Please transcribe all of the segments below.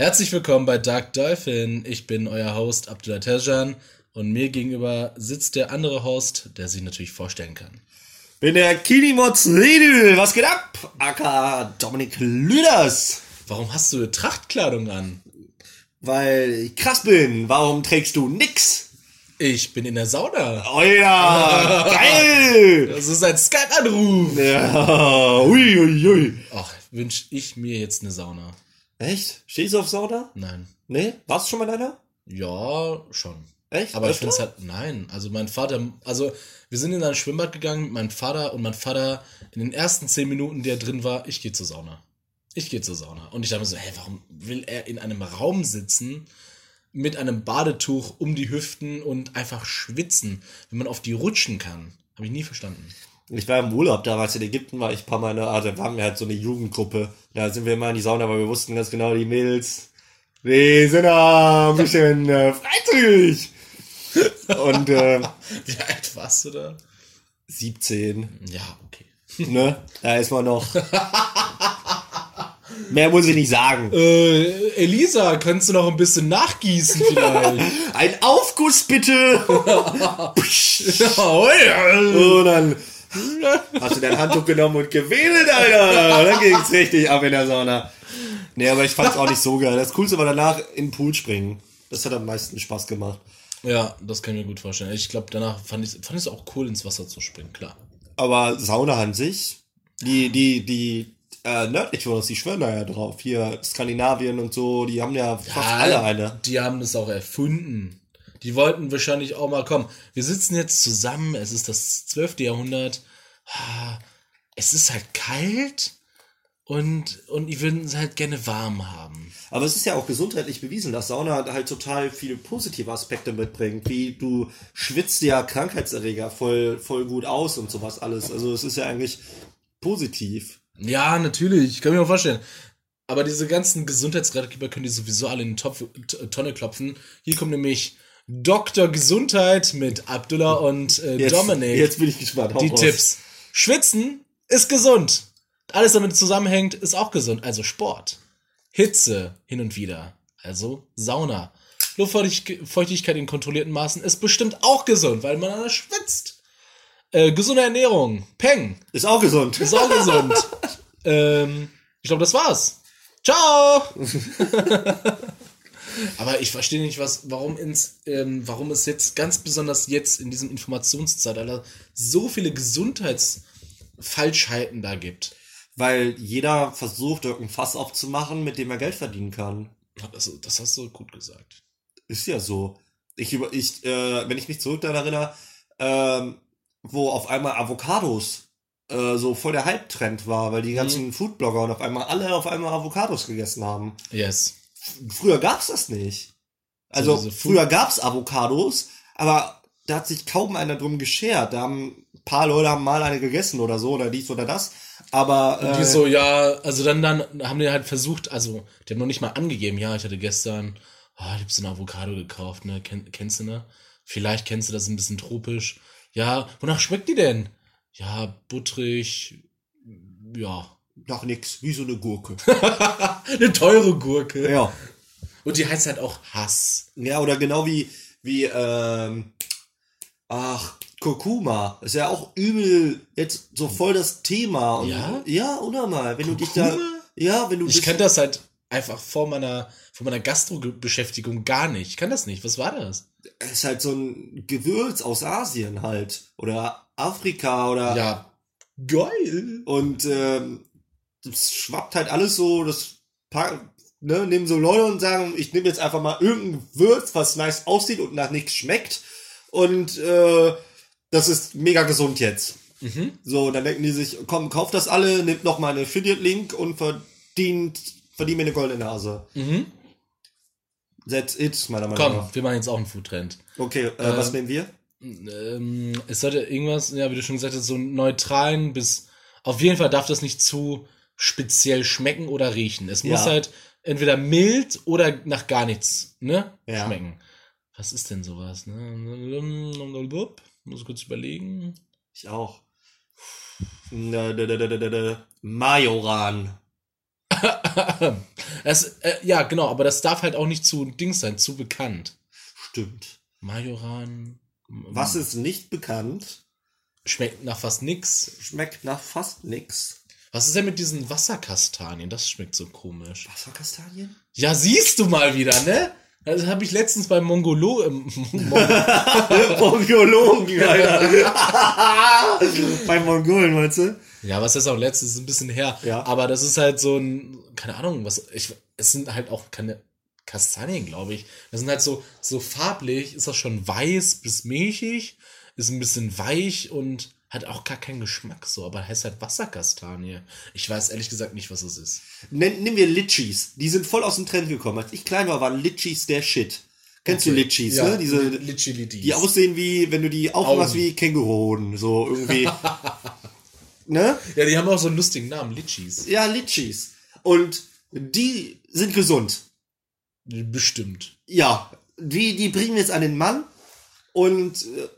Herzlich willkommen bei Dark Dolphin. Ich bin euer Host Abdullah Terjan und mir gegenüber sitzt der andere Host, der sich natürlich vorstellen kann. Bin der Kinimots Redel. Was geht ab? Aka Dominik Lüders. Warum hast du Trachtkleidung an? Weil ich krass bin. Warum trägst du nix? Ich bin in der Sauna. Oh ja, geil. Das ist ein Skype-Anruf. Ja, ui, ui, ui. Ach, wünsch ich mir jetzt eine Sauna. Echt? Stehst du auf Sauna? Nein. Nee? Warst du schon mal in einer? Ja, schon. Echt? Aber ich Öfter? finde es halt, nein. Also mein Vater, also wir sind in ein Schwimmbad gegangen mit meinem Vater und mein Vater in den ersten zehn Minuten, die er drin war, ich gehe zur Sauna. Ich gehe zur Sauna. Und ich dachte mir so, hey, warum will er in einem Raum sitzen mit einem Badetuch um die Hüften und einfach schwitzen, wenn man auf die rutschen kann? Habe ich nie verstanden. Ich war im Urlaub damals in Ägypten, war ich ein paar Mal, in der- also da waren wir halt so eine Jugendgruppe. Da sind wir immer in die Sauna, weil wir wussten ganz genau, die Mädels, die sind ein bisschen äh, freizügig. Und äh, Wie alt warst du da? 17, Ja, okay. ne? Da ist man noch. Mehr muss ich nicht sagen. Äh, Elisa, kannst du noch ein bisschen nachgießen vielleicht? Ein Aufguss bitte! ja. Und dann hast du dein Handtuch genommen und gewedelt, Alter. Dann ging's richtig ab in der Sauna. Nee, aber ich fand's auch nicht so geil. Das Coolste war danach in den Pool springen. Das hat am meisten Spaß gemacht. Ja, das kann ich mir gut vorstellen. Ich glaube, danach fand ich fand es auch cool, ins Wasser zu springen, klar. Aber Sauna an sich, die, die, die äh, nördlich von uns, die schwören da ja drauf. Hier Skandinavien und so, die haben ja fast alle eine. Die haben es auch erfunden. Die wollten wahrscheinlich auch mal kommen. Wir sitzen jetzt zusammen, es ist das 12. Jahrhundert. Ah, Es ist halt kalt und, und die würden es halt gerne warm haben. Aber es ist ja auch gesundheitlich bewiesen, dass Sauna halt total viele positive Aspekte mitbringt. Wie du schwitzt ja Krankheitserreger voll, voll gut aus und sowas alles. Also es ist ja eigentlich positiv. Ja, natürlich, kann mir auch vorstellen. Aber diese ganzen Gesundheitsratgeber können die sowieso alle in die Tonne klopfen. Hier kommt nämlich Dr. Gesundheit mit Abdullah und äh, Jetzt, Dominik. jetzt bin ich gespannt. Hau die raus. Tipps. Schwitzen ist gesund. Alles damit zusammenhängt, ist auch gesund. Also Sport. Hitze hin und wieder. Also Sauna. Luftfeuchtigkeit in kontrollierten Maßen ist bestimmt auch gesund, weil man anders schwitzt. Äh, gesunde Ernährung. Peng. Ist auch gesund. Ist auch gesund. ähm, ich glaube, das war's. Ciao! Aber ich verstehe nicht, was, warum ins, ähm, warum es jetzt ganz besonders jetzt in diesem Informationszeitalter so viele Gesundheitsfalschheiten da gibt. Weil jeder versucht, irgendein Fass aufzumachen, mit dem er Geld verdienen kann. Das, das hast du gut gesagt. Ist ja so. Ich, über, ich äh, wenn ich mich zurück daran erinnere, ähm, wo auf einmal Avocados äh, so voll der Hype-Trend war, weil die ganzen Foodblogger und auf einmal alle auf einmal Avocados gegessen haben. Yes. Früher gab's das nicht. Also Food- früher gab's Avocados, aber da hat sich kaum einer drum geschert. Da haben ein paar Leute haben mal eine gegessen oder so oder dies oder das. Aber Die äh, so, ja, also dann, dann haben die halt versucht, also, die haben noch nicht mal angegeben, ja, ich hatte gestern, ah, ich hab so eine Avocado gekauft, ne, Ken, kennst du, ne? Vielleicht kennst du das ein bisschen tropisch. Ja, wonach schmeckt die denn? Ja, butterig, ja. Nach nix, wie so eine Gurke. eine teure Gurke. ja. Und die heißt halt auch Hass. Ja, oder genau wie, wie, ähm, ach, Kurkuma. Ist ja auch übel jetzt so voll das Thema. Und, Ja? Ja, oder mal. Wenn du dich da, Kurkuma? ja, wenn du Ich kann das halt einfach vor meiner, vor meiner Gastro-Beschäftigung gar nicht. Ich kann das nicht. Was war das? ist halt so ein Gewürz aus Asien halt. Oder Afrika oder, Ja, geil. und, ähm, das schwappt halt alles so, das, ne, nehmen so Leute und sagen, ich nehme jetzt einfach mal irgendein Gewürz, was nice aussieht und nach nichts schmeckt. Und, äh, das ist mega gesund jetzt. Mhm. So, dann denken die sich, komm, kauft das alle, nimmt noch mal einen Affiliate-Link und verdient, verdient mir eine goldene Nase. Mhm. That's it, meiner Meinung Komm, nach. wir machen jetzt auch einen Foodtrend. Okay, äh, Äh, was nehmen wir? Ähm, es sollte irgendwas, ja, wie du schon gesagt hast, so neutralen bis. Auf jeden Fall darf das nicht zu speziell schmecken oder riechen. Es muss Ja. halt entweder mild oder nach gar nichts, ne? Ja. Schmecken. Was ist denn sowas, ne? Muss ich kurz überlegen. Ich auch. Majoran. Es, äh, ja, genau, aber das darf halt auch nicht zu Dings sein, zu bekannt. Stimmt. Majoran Was ist nicht bekannt, schmeckt nach fast nix. schmeckt nach fast nix. Was ist denn mit diesen Wasserkastanien? Das schmeckt so komisch. Wasserkastanien? Ja, siehst du mal wieder, ne? Das habe ich letztens beim Mongolo im Mon Mongologen, Alter. Bei Mongolen, meinst du? Ja, was ist auch letztes ist ein bisschen her. Ja. Aber das ist halt so ein, keine Ahnung, was, ich, es sind halt auch keine Kastanien, glaube ich. Das sind halt so, so farblich, ist das schon weiß bis milchig, ist ein bisschen weich und hat auch gar keinen Geschmack so, aber heißt halt Wasserkastanie. Ich weiß ehrlich gesagt nicht, was es ist. Nenn, nimm wir Litchis. Die sind voll aus dem Trend gekommen. Als ich klein war, waren Litchis der Shit. Kennst du Litchis, ja, ne? Diese, Litchi die aussehen wie, wenn du die aufmachst wie Känguruhoden. So irgendwie. ne? Ja, die haben auch so einen lustigen Namen, Litchis. Ja, Litchis. Und die sind gesund. Bestimmt. Ja, die, die bringen jetzt an den Mann und äh,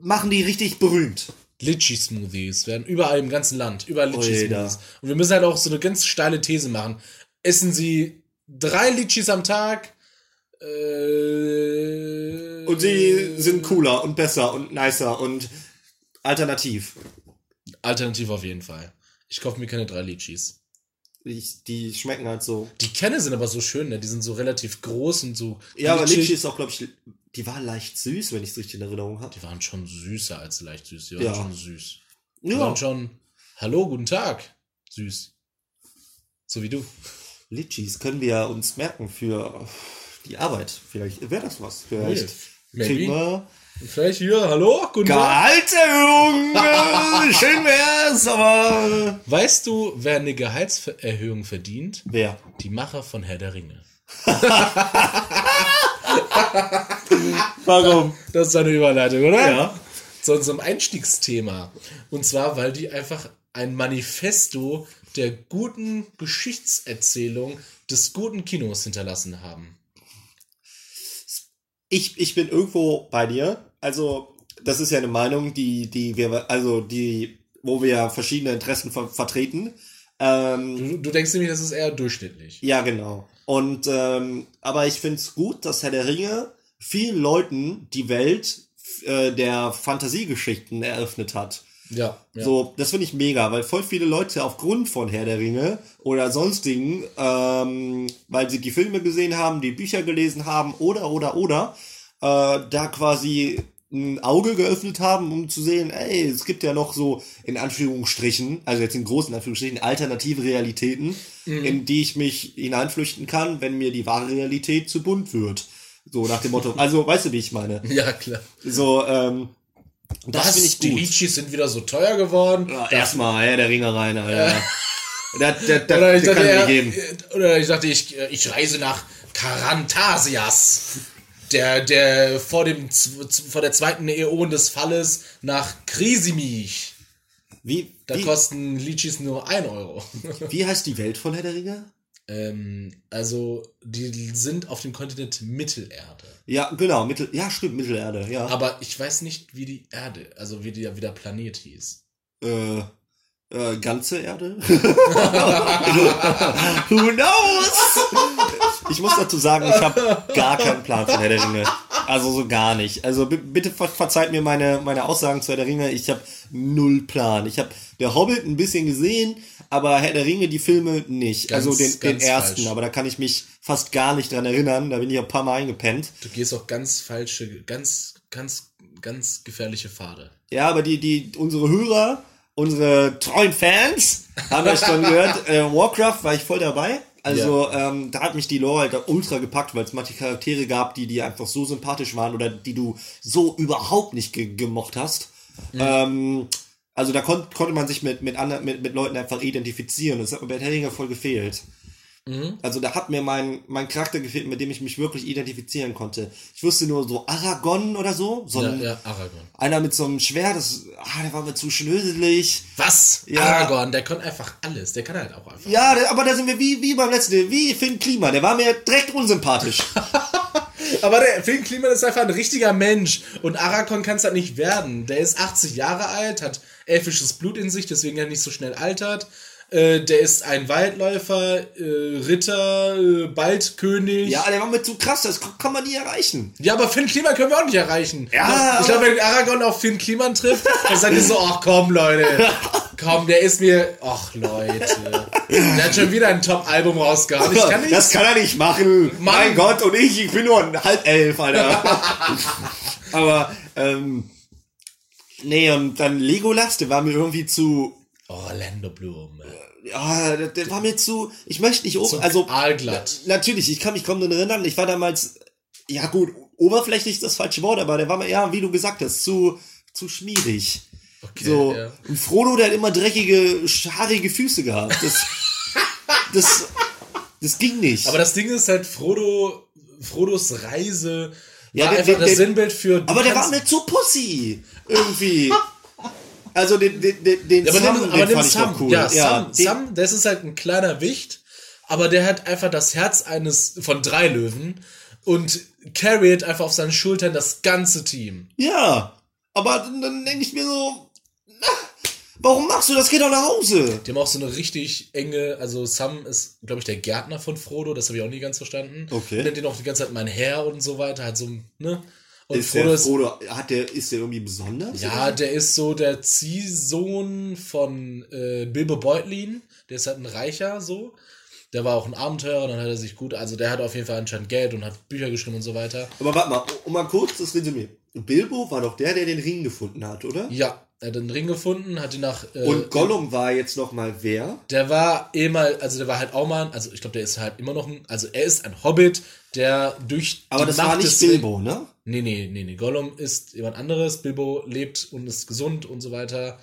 machen die richtig berühmt. Litchi-Smoothies werden überall im ganzen Land, überall Litchi-Smoothies. Alter. Und wir müssen halt auch so eine ganz steile These machen. Essen Sie drei Litchis am Tag? Äh, Und sie sind cooler und besser und nicer und alternativ. Alternativ auf jeden Fall. Ich kaufe mir keine drei Litchis. Ich, die schmecken halt so. Die Kerne sind aber so schön, ne? Die sind so relativ groß und so. Ja, aber glitschig. Litchi ist auch, glaube ich, die war leicht süß, wenn ich es richtig in Erinnerung habe. Die waren schon süßer als leicht süß. Die waren Ja. schon süß. Die Ja, waren schon, hallo, guten Tag. Süß. So wie du. Litchis können wir uns merken für die Arbeit. Vielleicht wäre das was. Vielleicht kriegen wir Vielleicht hier, hallo, guten Tag. Gehaltserhöhung. Schön wär's, aber Weißt du, wer eine Gehaltserhöhung verdient? wer? Die Macher von Herr der Ringe. Warum? Das ist eine Überleitung, oder? Ja. Zu unserem Einstiegsthema. Und zwar, weil die einfach ein Manifesto der guten Geschichtserzählung des guten Kinos hinterlassen haben. Ich, ich bin irgendwo bei dir. Also, das ist ja eine Meinung, die, die wir, also die, wo wir verschiedene Interessen ver vertreten. Ähm, Du, du denkst nämlich, das ist eher durchschnittlich. ja, genau. Und ähm, aber ich finde es gut, dass Herr der Ringe vielen Leuten die Welt äh, der Fantasiegeschichten eröffnet hat. Ja. ja. So, das finde ich mega, weil voll viele Leute aufgrund von Herr der Ringe oder sonstigen, ähm, weil sie die Filme gesehen haben, die Bücher gelesen haben oder oder oder, äh, da quasi ein Auge geöffnet haben, um zu sehen, ey, es gibt ja noch so in Anführungsstrichen, also jetzt in großen Anführungsstrichen, alternative Realitäten, in die ich mich hineinflüchten kann, wenn mir die wahre Realität zu bunt wird. So nach dem Motto, also weißt du, wie ich meine? ja, klar. So, ähm, das finde ich Die gut. Litchis sind wieder so teuer geworden. Ja, Erstmal, Herr der Ringe rein, Alter. Der, der, der, Oder ich, dachte, er, oder ich dachte, ich, ich reise nach Karantasias. Der, der vor dem, vor der zweiten Äon des Falles nach Krisimich. Wie, Da wie, kosten Litchis nur 1 Euro. wie heißt die Welt von Herr der Ringe? Ähm, also, die sind auf dem Kontinent Mittelerde. Ja, genau, Mittel, ja, stimmt, Mittelerde, ja. Aber ich weiß nicht, wie die Erde, also wie, die, wie der Planet hieß. Äh, äh, ganze Erde? Who knows? Ich muss dazu sagen, ich habe gar keinen Plan von Herr der Ringe. Also so gar nicht. Also bi- bitte ver verzeiht mir meine, meine Aussagen zu Herr der Ringe. Ich habe null Plan. Ich habe der Hobbit ein bisschen gesehen, aber Herr der Ringe die Filme nicht. Ganz, also den, den ersten, falsch. aber da kann ich mich fast gar nicht dran erinnern. Da bin ich ein paar Mal eingepennt. Du gehst auch ganz falsche, ganz, ganz, ganz gefährliche Pfade. Ja, aber die, die, unsere Hörer, unsere treuen Fans, haben das schon gehört. Äh, Warcraft war ich voll dabei. Also, ähm, da hat mich die Lore halt ultra gepackt, weil es manche Charaktere gab, die dir einfach so sympathisch waren oder die du so überhaupt nicht ge gemocht hast. Ähm, also da kon konnte man sich mit, mit, anderen, mit, mit Leuten einfach identifizieren. Das hat mir bei Ringe voll gefehlt. Also da hat mir mein, mein Charakter gefehlt, mit dem ich mich wirklich identifizieren konnte. Ich wusste nur so Aragon oder so. so Ja, ein, ja, Aragorn. einer mit so einem Schwert, das, ah, der war mir zu schnöselig. Was? Ja. Aragorn, der kann einfach alles. Der kann halt auch einfach. Ja, der, aber da sind wir wie, wie beim letzten, wie Finn Klima, der war mir direkt unsympathisch. Aber der Finn Kliman ist einfach ein richtiger Mensch. Und Aragorn kann es halt nicht werden. Der ist 80 Jahre alt, hat elfisches Blut in sich, deswegen er nicht so schnell altert. Äh, der ist ein Waldläufer, äh, Ritter, äh, Waldkönig. Ja, der war mir zu krass, das kann man nie erreichen. Ja, aber Finn Kliman können wir auch nicht erreichen. Ja, Ich glaube, wenn Aragorn auf Finn Kliman trifft, dann sagt er so, ach komm, Leute. Komm, der ist mir. Ach, Leute. Der hat schon wieder ein Top-Album rausgehauen. Ich kann nicht. Das kann er nicht machen. Mann. Mein Gott, und ich, ich bin nur ein halb elf, Alter. Aber, ähm, nee, und dann Legolas, der war mir irgendwie zu, Orlando Bloom. ja, der, der war mir zu, ich möchte nicht, oben, also, aalglatt. natürlich, ich kann mich kaum daran erinnern, ich war damals, ja gut, oberflächlich ist das falsche Wort, aber der war mir, ja, wie du gesagt hast, zu, zu schmierig. Okay, So, ja. und Frodo, der hat immer dreckige, haarige Füße gehabt. Das, das, das ging nicht. Aber das Ding ist halt, Frodo, Frodos Reise Ja, war der- einfach der- das Sinnbild für. Aber der war mir zu Pussy. Irgendwie. Also den, den, den, den Ja, aber Sam, nimm, den aber nimm fand ich Sam. cool. Ja, Sam, den, Sam, das ist halt ein kleiner Wicht, aber der hat einfach das Herz eines von drei Löwen und carried einfach auf seinen Schultern das ganze Team. ja. Aber dann, denke ich mir so, warum machst du das? Geh doch nach Hause. Die haben auch so eine richtig enge, also Sam ist, glaube ich, der Gärtner von Frodo, das habe ich auch nie ganz verstanden. Okay. Nennt ihn auch die ganze Zeit mein Herr und so weiter, halt so, ne? Und Ist Frodo der ist, Frodo, hat der, ist der irgendwie besonders? ja, der ist so der Ziehsohn von äh, Bilbo Beutlin, der ist halt ein Reicher, so. Der war auch ein Abenteurer, dann hat er sich gut, also der hat auf jeden Fall anscheinend Geld und hat Bücher geschrieben und so weiter. Aber warte mal, um mal kurz das Resümee. Bilbo war doch der, der den Ring gefunden hat, oder? Ja, er hat den Ring gefunden, hat ihn nach. Äh, Und Gollum war jetzt noch mal wer? Der war ehemals, also der war halt auch mal, also ich glaube, der ist halt immer noch ein, also er ist ein Hobbit, der durch Aber das war nicht Bilbo, ne? Nee, nee, nee, nee. Gollum ist jemand anderes, Bilbo lebt und ist gesund und so weiter.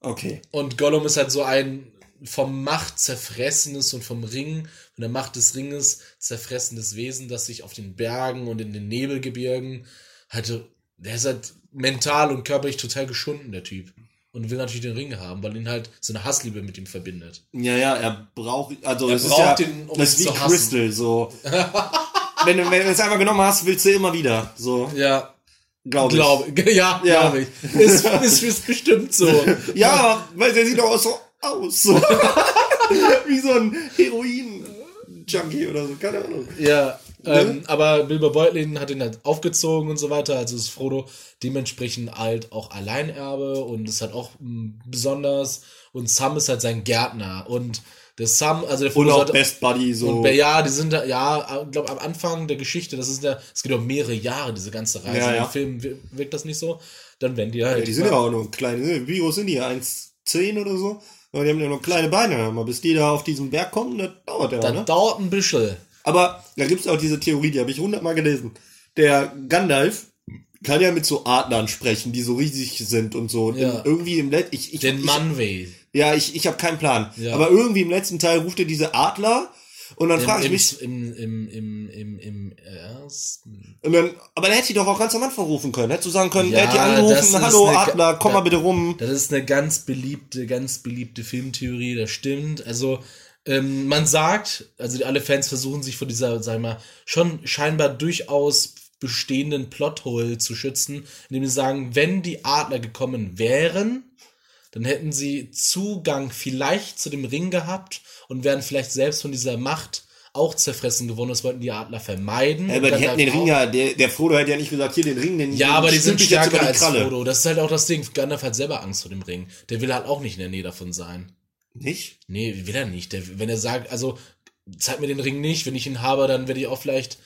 Okay. Und Gollum ist halt so ein vom Macht zerfressenes und vom Ring, von der Macht des Ringes zerfressenes Wesen, das sich auf den Bergen und in den Nebelgebirgen hatte. Der ist halt mental und körperlich total geschunden, der Typ. Und will natürlich den Ring haben, weil ihn halt so eine Hassliebe mit ihm verbindet. Ja, ja, er braucht, also Er es braucht ist ja, den, um das ist ihn wie hassen. Crystal, so. wenn, du, wenn du es einmal genommen hast, willst du immer wieder, so, Ja, glaube ich. glaube ja, Ja. glaube ich. Ist, ist, ist bestimmt so. Ja, weil der sieht doch auch so aus, so. wie so ein Heroin-Junkie oder so, keine Ahnung. Ja, Ne? ähm, aber Bilbo Beutlin hat ihn halt aufgezogen und so weiter, also ist Frodo dementsprechend halt auch Alleinerbe und ist halt auch mm, besonders und Sam ist halt sein Gärtner und der Sam, also der Und Frodo auch sollte- Best Buddy, so. und ja, die sind da, ja, ich glaube am Anfang der Geschichte, das ist ja, es geht um mehrere Jahre, diese ganze Reise. Ja, ja. Im Film wir- wirkt das nicht so. Dann werden die halt. ja, die sind ja auch nur kleine, ne? wie groß sind die? 1,10 oder so? Aber die haben ja noch kleine Beine, aber bis die da auf diesen Berg kommen, das dauert ja, Das ne? dauert ein bisschen. Aber da gibt's auch diese Theorie, die habe ich hundertmal gelesen. Der Gandalf kann ja mit so Adlern sprechen, die so riesig sind und so. Ja. irgendwie im letzten, ich, ich, Den Manway. ja, ich, ich habe keinen Plan. Ja. Aber irgendwie im letzten Teil ruft er diese Adler und dann frage ich mich, im, im, im, im, im ersten. dann, aber der hätte die doch auch ganz am Anfang rufen können. Hätte so sagen können, Ja, der hätte die angerufen, hallo eine- Adler, komm da- mal bitte rum. Das ist eine ganz beliebte, ganz beliebte Filmtheorie, das stimmt. Also, ähm, man sagt, also alle Fans versuchen sich vor dieser, sag ich mal, schon scheinbar durchaus bestehenden Plothole zu schützen, indem sie sagen, wenn die Adler gekommen wären, dann hätten sie Zugang vielleicht zu dem Ring gehabt und wären vielleicht selbst von dieser Macht auch zerfressen geworden. Das wollten die Adler vermeiden. Ja, aber die hätten den Ring ja, der, der Frodo hätte ja nicht gesagt, hier den Ring, den Ja, aber die sind stärker die als. Frodo. Das ist halt auch das Ding. Gandalf hat selber Angst vor dem Ring. Der will halt auch nicht in der Nähe davon sein. Nicht? Nee, will er nicht. Der, wenn er sagt, also zeig mir den Ring nicht, wenn ich ihn habe, dann werde ich auch vielleicht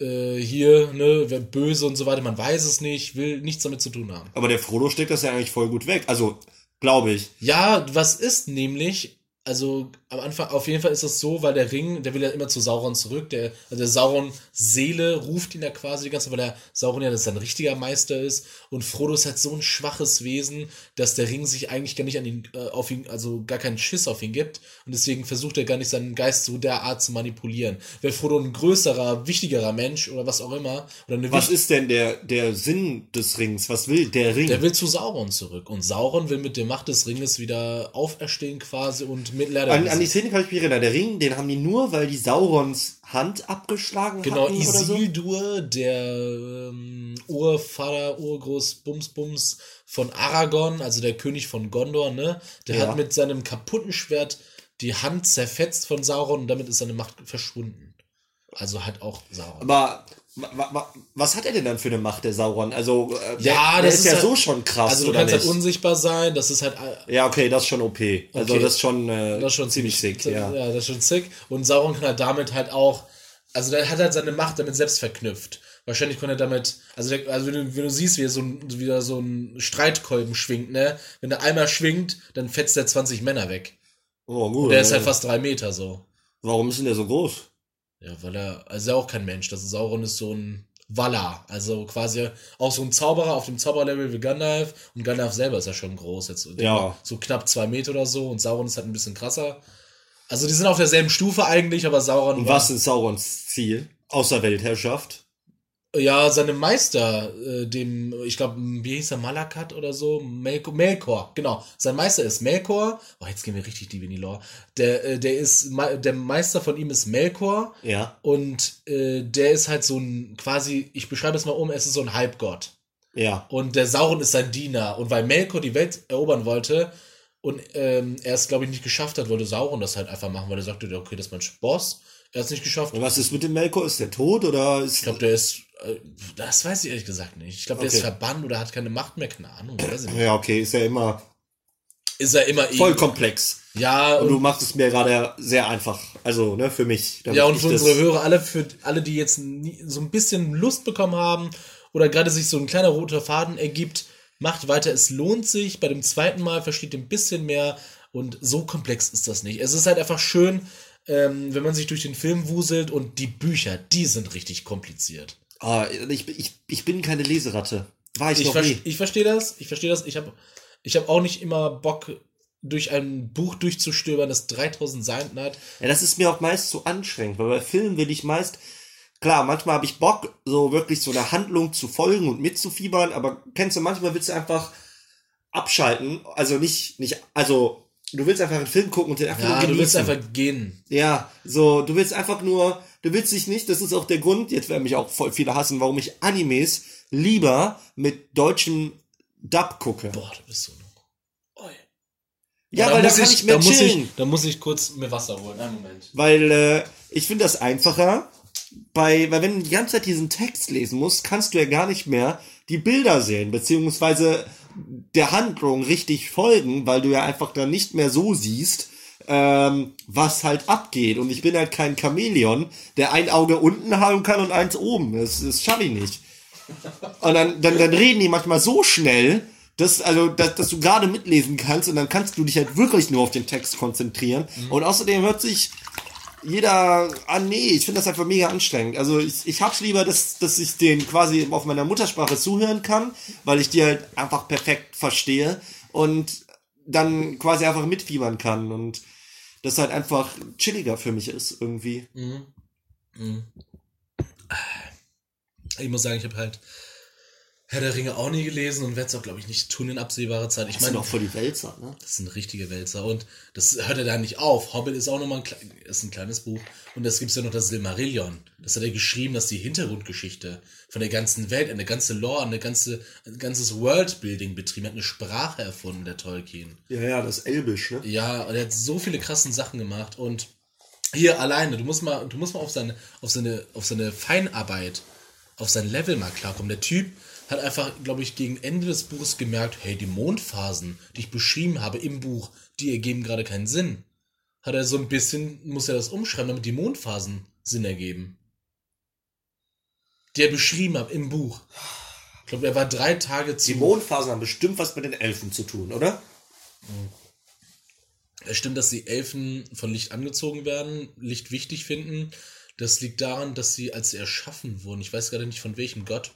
äh, hier, ne, wer böse und so weiter. Man weiß es nicht, will nichts damit zu tun haben. Aber der Frodo steckt das ja eigentlich voll gut weg. Also, glaube ich. Ja, was ist nämlich, also am Anfang, auf jeden Fall ist es so, weil der Ring, der will ja immer zu Sauron zurück, der, also der Sauron Seele ruft ihn ja quasi die ganze Zeit, weil der Sauron ja das sein richtiger Meister ist und Frodo ist halt so ein schwaches Wesen, dass der Ring sich eigentlich gar nicht an ihn, äh, auf ihn, also gar keinen Schiss auf ihn gibt und deswegen versucht er gar nicht seinen Geist so derart zu manipulieren. Wäre Frodo ein größerer, wichtigerer Mensch oder was auch immer, oder eine Was ist denn der, der Sinn des Rings? Was will der Ring? der will zu Sauron zurück. Und Sauron will mit der Macht des Ringes wieder auferstehen quasi und Mittelalter an, an an die Szene kann ich mich erinnern. Der Ring, den haben die nur, weil die Saurons Hand abgeschlagen Genau, hatten oder so. Isildur, der ähm, Urvater, Urgroß, Bums, Bums von Aragorn, also der König von Gondor, ne? Der Ja. hat mit seinem kaputten Schwert die Hand zerfetzt von Sauron und damit ist seine Macht verschwunden. Also halt auch Sauron. Aber was hat er denn dann für eine Macht, der Sauron? Also, äh, der, Ja, das ist, ist ja halt- so schon krass, also du kannst halt nicht? unsichtbar sein, das ist halt ja, okay, das ist schon OP. Also, Okay. das ist schon, äh, das ist schon ziemlich sick, ja. Ja, das ist schon sick. Und Sauron kann halt damit halt auch, also der hat halt seine Macht damit selbst verknüpft. Wahrscheinlich konnte er damit, also, der, also wenn, du, wenn du siehst, wie er so ein, wie er so ein Streitkolben schwingt, ne? Wenn der einmal schwingt, dann fetzt er 20 Männer weg. Oh, gut. Der ist halt fast drei Meter so. Warum ist denn der so groß? Ja, weil er, also er auch kein Mensch. Das ist Sauron ist so ein Valar. Also quasi auch so ein Zauberer auf dem Zauberlevel wie Gandalf. Und Gandalf selber ist ja schon groß. Jetzt so- Ja. so knapp zwei Meter oder so. Und Sauron ist halt ein bisschen krasser. Also die sind auf derselben Stufe eigentlich, aber Sauron. Und was ist Saurons Ziel? Außer Weltherrschaft? Ja, seinem Meister, äh, dem, ich glaube, wie hieß er, Malakat oder so? Melkor, Melkor, genau. Sein Meister ist Melkor. Oh, jetzt gehen wir richtig tief in die Lore. Der, äh, der ist, der Meister von ihm ist Melkor. Ja. Und äh, der ist halt so ein, quasi, ich beschreibe es mal um, es ist so ein Halbgott. Ja. Und der Sauron ist sein Diener. Und weil Melkor die Welt erobern wollte und ähm, er es, glaube ich, nicht geschafft hat, wollte Sauron das halt einfach machen, weil er sagte, okay, das ist mein Boss. Er hat es nicht geschafft. Und was ist mit dem Melkor? Ist der tot oder ist. Ich glaube, der ist, das weiß ich ehrlich gesagt nicht. Ich glaube, der Okay. ist verbannt oder hat keine Macht mehr, keine Ahnung. Ja, okay, ist ja immer Ist er immer voll komplex. Ja, Und du und, machst es mir gerade sehr einfach. Also, ne, für mich. ja, und für unsere Hörer, alle, für alle, die jetzt nie, so ein bisschen Lust bekommen haben oder gerade sich so ein kleiner roter Faden ergibt, macht weiter. Es lohnt sich. Bei dem zweiten Mal versteht ihr ein bisschen mehr und so komplex ist das nicht. Es ist halt einfach schön, ähm, wenn man sich durch den Film wuselt und die Bücher, die sind richtig kompliziert. Ah, ich, ich, ich bin keine Leseratte. War ich, Ich, noch ver nie. ich verstehe das, ich verstehe das. Ich habe ich hab auch nicht immer Bock, durch ein Buch durchzustöbern, das 3000 Seiten hat. Ja, das ist mir auch meist zu anstrengend, weil bei Filmen will ich meist, klar, manchmal habe ich Bock, so wirklich so einer Handlung zu folgen und mitzufiebern, aber kennst du, manchmal willst du einfach abschalten, also nicht, nicht, also du willst einfach einen Film gucken und den einfach Ja, nur du genießen. willst einfach gehen. Ja, so, du willst einfach nur, du willst dich nicht, das ist auch der Grund, jetzt werden mich auch voll viele hassen, warum ich Animes lieber mit deutschem Dub gucke. Boah, du bist so. Oi. ja, da weil da muss kann ich, ich mehr da muss chillen. ich, da muss ich kurz mir Wasser holen. Einen Moment. Weil äh, ich finde das einfacher, bei, weil wenn du die ganze Zeit diesen Text lesen musst, kannst du ja gar nicht mehr die Bilder sehen, beziehungsweise der Handlung richtig folgen, weil du ja einfach dann nicht mehr so siehst, ähm, was halt abgeht. Und ich bin halt kein Chamäleon, der ein Auge unten haben kann und eins oben. Das, das schaffe ich nicht. Und dann, dann, dann reden die manchmal so schnell, dass, also, dass, dass du gerade mitlesen kannst und dann kannst du dich halt wirklich nur auf den Text konzentrieren. Und außerdem hört sich jeder an, nee, ich finde das einfach mega anstrengend. Also ich, ich hab's lieber, dass, dass ich den quasi auf meiner Muttersprache zuhören kann, weil ich die halt einfach perfekt verstehe und dann quasi einfach mitfiebern kann und das halt einfach chilliger für mich ist irgendwie. Mhm. Mhm. Ich muss sagen, ich habe halt Herr der Ringe auch nie gelesen und werde es auch, glaube ich, nicht tun in absehbarer Zeit. Ich Das sind meine, auch voll die Wälzer, ne? Das sind richtige Wälzer. Und das hört er da nicht auf. Hobbit ist auch nochmal ein, ist ein kleines Buch. Und es gibt ja noch das Silmarillion. Das hat er geschrieben, das ist die Hintergrundgeschichte von der ganzen Welt, eine ganze Lore, eine ganze, ein ganzes Worldbuilding betrieben. Er hat eine Sprache erfunden, der Tolkien. Ja, ja, das Elbisch, ne? Ja, und er hat so viele krassen Sachen gemacht. Und hier alleine, du musst mal, du musst mal auf seine, auf seine, auf seine Feinarbeit, auf sein Level mal klarkommen. Der Typ hat einfach, glaube ich, gegen Ende des Buches gemerkt, hey, die Mondphasen, die ich beschrieben habe im Buch, die ergeben gerade keinen Sinn. Hat er so ein bisschen, muss er das umschreiben, damit die Mondphasen Sinn ergeben. Die er beschrieben hat im Buch. Ich glaube, er war drei Tage zu. Die Mondphasen haben bestimmt was mit den Elfen zu tun, oder? Es stimmt, dass die Elfen von Licht angezogen werden, Licht wichtig finden. Das liegt daran, dass sie, als sie erschaffen wurden, ich weiß gerade nicht von welchem Gott,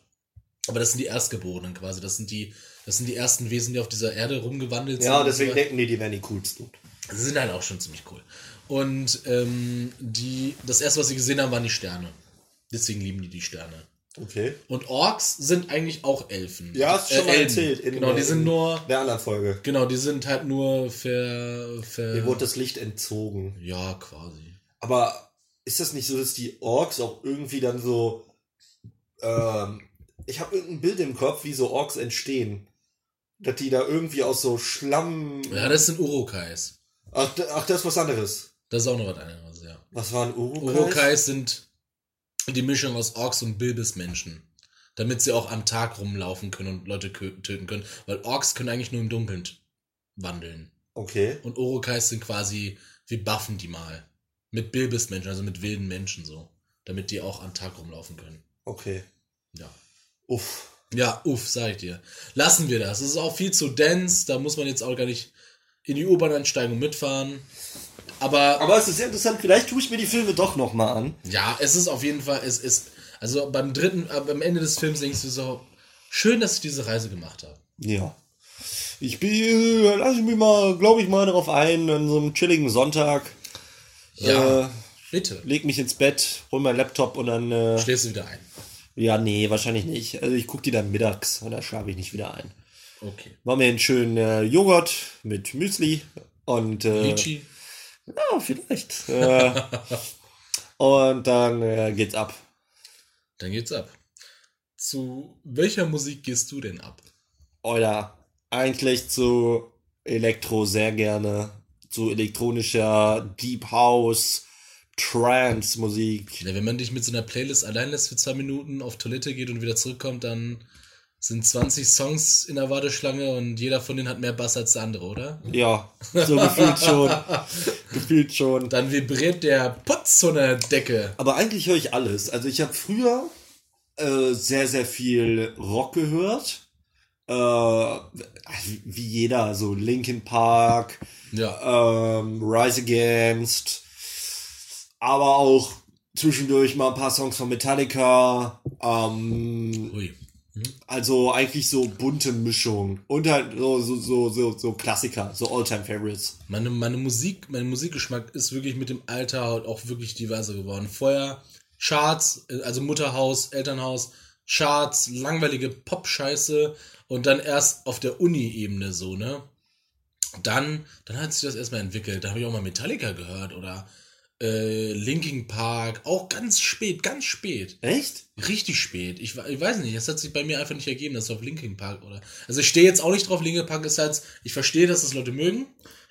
aber das sind die Erstgeborenen quasi. Das sind die, das sind die ersten Wesen, die auf dieser Erde rumgewandelt sind. Ja, deswegen denken die, die wären die coolsten. Sie sind halt auch schon ziemlich cool. Und ähm, die, das erste, was sie gesehen haben, waren die Sterne. Deswegen lieben die die Sterne. Okay. Und Orks sind eigentlich auch Elfen. Ja, hast du schon mal Elben. erzählt. in- genau, die sind in nur, Der anderen Folge. genau, die sind halt nur für, für Mir wurde das Licht entzogen. ja, quasi. Aber ist das nicht so, dass die Orks auch irgendwie dann so. Ähm, ich habe irgendein Bild im Kopf, wie so Orks entstehen. Dass die da irgendwie aus so Schlamm. Ja, das sind Urukais. Ach, ach, das ist was anderes. Das ist auch noch was anderes, ja. Was waren Urukais? Urukais sind die Mischung aus Orks und Bilbismenschen. Damit sie auch am Tag rumlaufen können und Leute töten können. Weil Orks können eigentlich nur im Dunkeln wandeln. Okay. Und Urukais sind quasi, wir buffen die mal. Mit Bilbismenschen, also mit wilden Menschen so. Damit die auch am Tag rumlaufen können. Okay. Ja. Uff. Ja, uff, sag ich dir. Lassen wir das. Es ist auch viel zu dense. Da muss man jetzt auch gar nicht in die U-Bahn einsteigen und mitfahren. Aber, Aber es ist sehr interessant. Vielleicht tue ich mir die Filme doch noch mal an. ja, es ist auf jeden Fall, es ist, also beim dritten, äh, am Ende des Films denkst du so, schön, dass ich diese Reise gemacht habe. Ja. Ich bin, lass ich mich mal, glaube ich mal darauf ein, an so einem chilligen Sonntag. Ja. Äh, Bitte. leg mich ins Bett, hol meinen Laptop und dann. Äh, Schläfst du wieder ein. Ja, nee, wahrscheinlich nicht. Also ich gucke die dann mittags und da schlafe ich nicht wieder ein. Okay. Mach mir einen schönen äh, Joghurt mit Müsli und. Äh, Lichi. Ja, vielleicht. äh, und dann äh, geht's ab. Dann geht's ab. Zu welcher Musik gehst du denn ab? Oder eigentlich zu Elektro sehr gerne. Zu elektronischer Deep House, Trance Musik. Ja, wenn man dich mit so einer Playlist allein lässt für zwei Minuten, auf Toilette geht und wieder zurückkommt, dann sind 20 Songs in der Warteschlange und jeder von denen hat mehr Bass als der andere, oder? Ja, so gefühlt schon. gefühlt schon. Dann vibriert der Putz von der Decke. Aber eigentlich höre ich alles. Also ich habe früher äh, sehr, sehr viel Rock gehört. Äh, wie wie jeder, so Linkin Park, Ja. ähm, Rise Against, aber auch zwischendurch mal ein paar Songs von Metallica. Ähm, Ui. also eigentlich so bunte Mischung und halt so so so so, so Klassiker, so Alltime Favorites. Meine, meine Musik, mein Musikgeschmack ist wirklich mit dem Alter halt auch wirklich diverser geworden. Vorher Charts, also Mutterhaus, Elternhaus, Charts, langweilige Pop-Scheiße und dann erst auf der Uni-Ebene so, ne? Dann, dann hat sich das erstmal entwickelt. Da habe ich auch mal Metallica gehört oder äh, Linkin Park, auch ganz spät, ganz spät. Echt? Richtig spät. Ich, ich weiß nicht, es hat sich bei mir einfach nicht ergeben, dass es auf Linkin Park oder. Also ich stehe jetzt auch nicht drauf, Linkin Park ist halt, ich verstehe, dass das Leute mögen.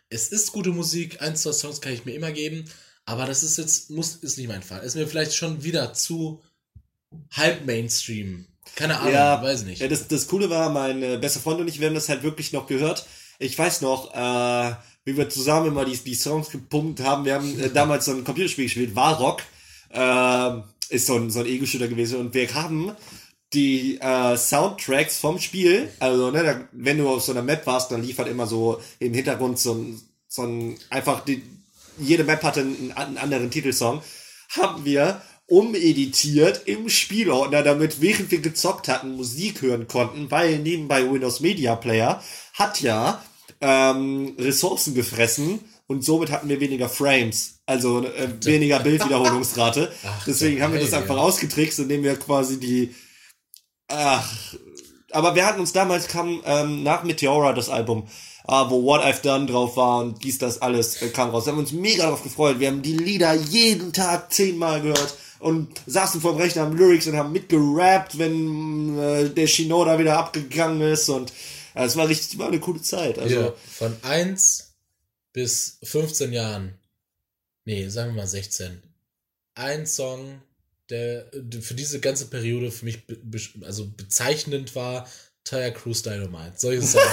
Es ist gute Musik, ein, zwei Songs kann ich mir immer geben, aber das ist jetzt, muss, ist nicht mein Fall. Ist mir vielleicht schon wieder zu halb Mainstream. Keine Ahnung, weiß nicht. Ja, das, das Coole war, mein äh, bester Freund und ich, wir haben das halt wirklich noch gehört. Ich weiß noch, äh, wie wir zusammen immer die, die Songs gepumpt haben. Wir haben äh, damals so ein Computerspiel gespielt, Warrock. Äh, ist so ein, so ein Ego-Shooter gewesen. Und wir haben die äh, Soundtracks vom Spiel, also ne, da, wenn du auf so einer Map warst, dann lief halt immer so im Hintergrund so ein, so ein einfach die, jede Map hatte einen, einen anderen Titelsong, haben wir umeditiert im Spielordner, damit während wir gezockt hatten, Musik hören konnten, weil nebenbei Windows Media Player hat ja ähm, Ressourcen gefressen und somit hatten wir weniger Frames, also äh, weniger Bildwiederholungsrate. Ach, Deswegen haben wir das einfach ausgetrickst, indem wir quasi die Ach, aber wir hatten uns damals kam ähm, nach Meteora das Album, äh, wo What I've Done drauf war und dies, das alles äh, kam raus. Wir haben uns mega darauf gefreut. Wir haben die Lieder jeden Tag zehnmal gehört und saßen vor dem Rechner am Lyrics und haben mitgerappt, wenn äh, der Shinoda wieder abgegangen ist und äh, es war richtig, war eine coole Zeit. Also Ja, von 1 bis 15 Jahren, nee, sagen wir mal 16, ein Song, der für diese ganze Periode für mich be also bezeichnend war, Tire Cruise Dynamite. Solche Songs.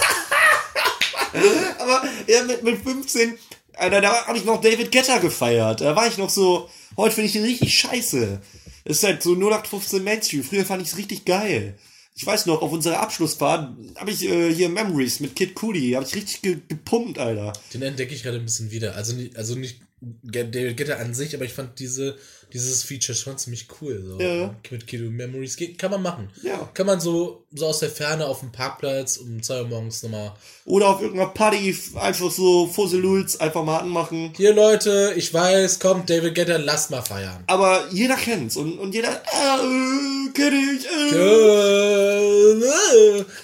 Aber ja, mit, mit 15, Alter, da habe ich noch David Guetta gefeiert. Da war ich noch so, heute finde ich ihn richtig scheiße. Das ist halt so 0815 Mainstream. Früher fand ich es richtig geil. Ich weiß noch, auf unserer Abschlussfahrt habe ich äh, hier Memories mit Kid Cudi, habe ich richtig ge gepumpt, Alter. Den entdecke ich gerade ein bisschen wieder. Also, nicht- also nicht David Guetta an sich, aber ich fand diese, dieses Feature schon ziemlich cool. So. Ja. Mit Kiddo Memories. Kann man machen. Ja. Kann man so, so aus der Ferne auf dem Parkplatz um 2 Uhr morgens nochmal. Oder auf irgendeiner Party einfach so Fusselulz einfach mal anmachen. Hier Leute, ich weiß, kommt David Guetta, lasst mal feiern. Aber jeder kennt's und, und jeder, äh, kenn ich. Äh.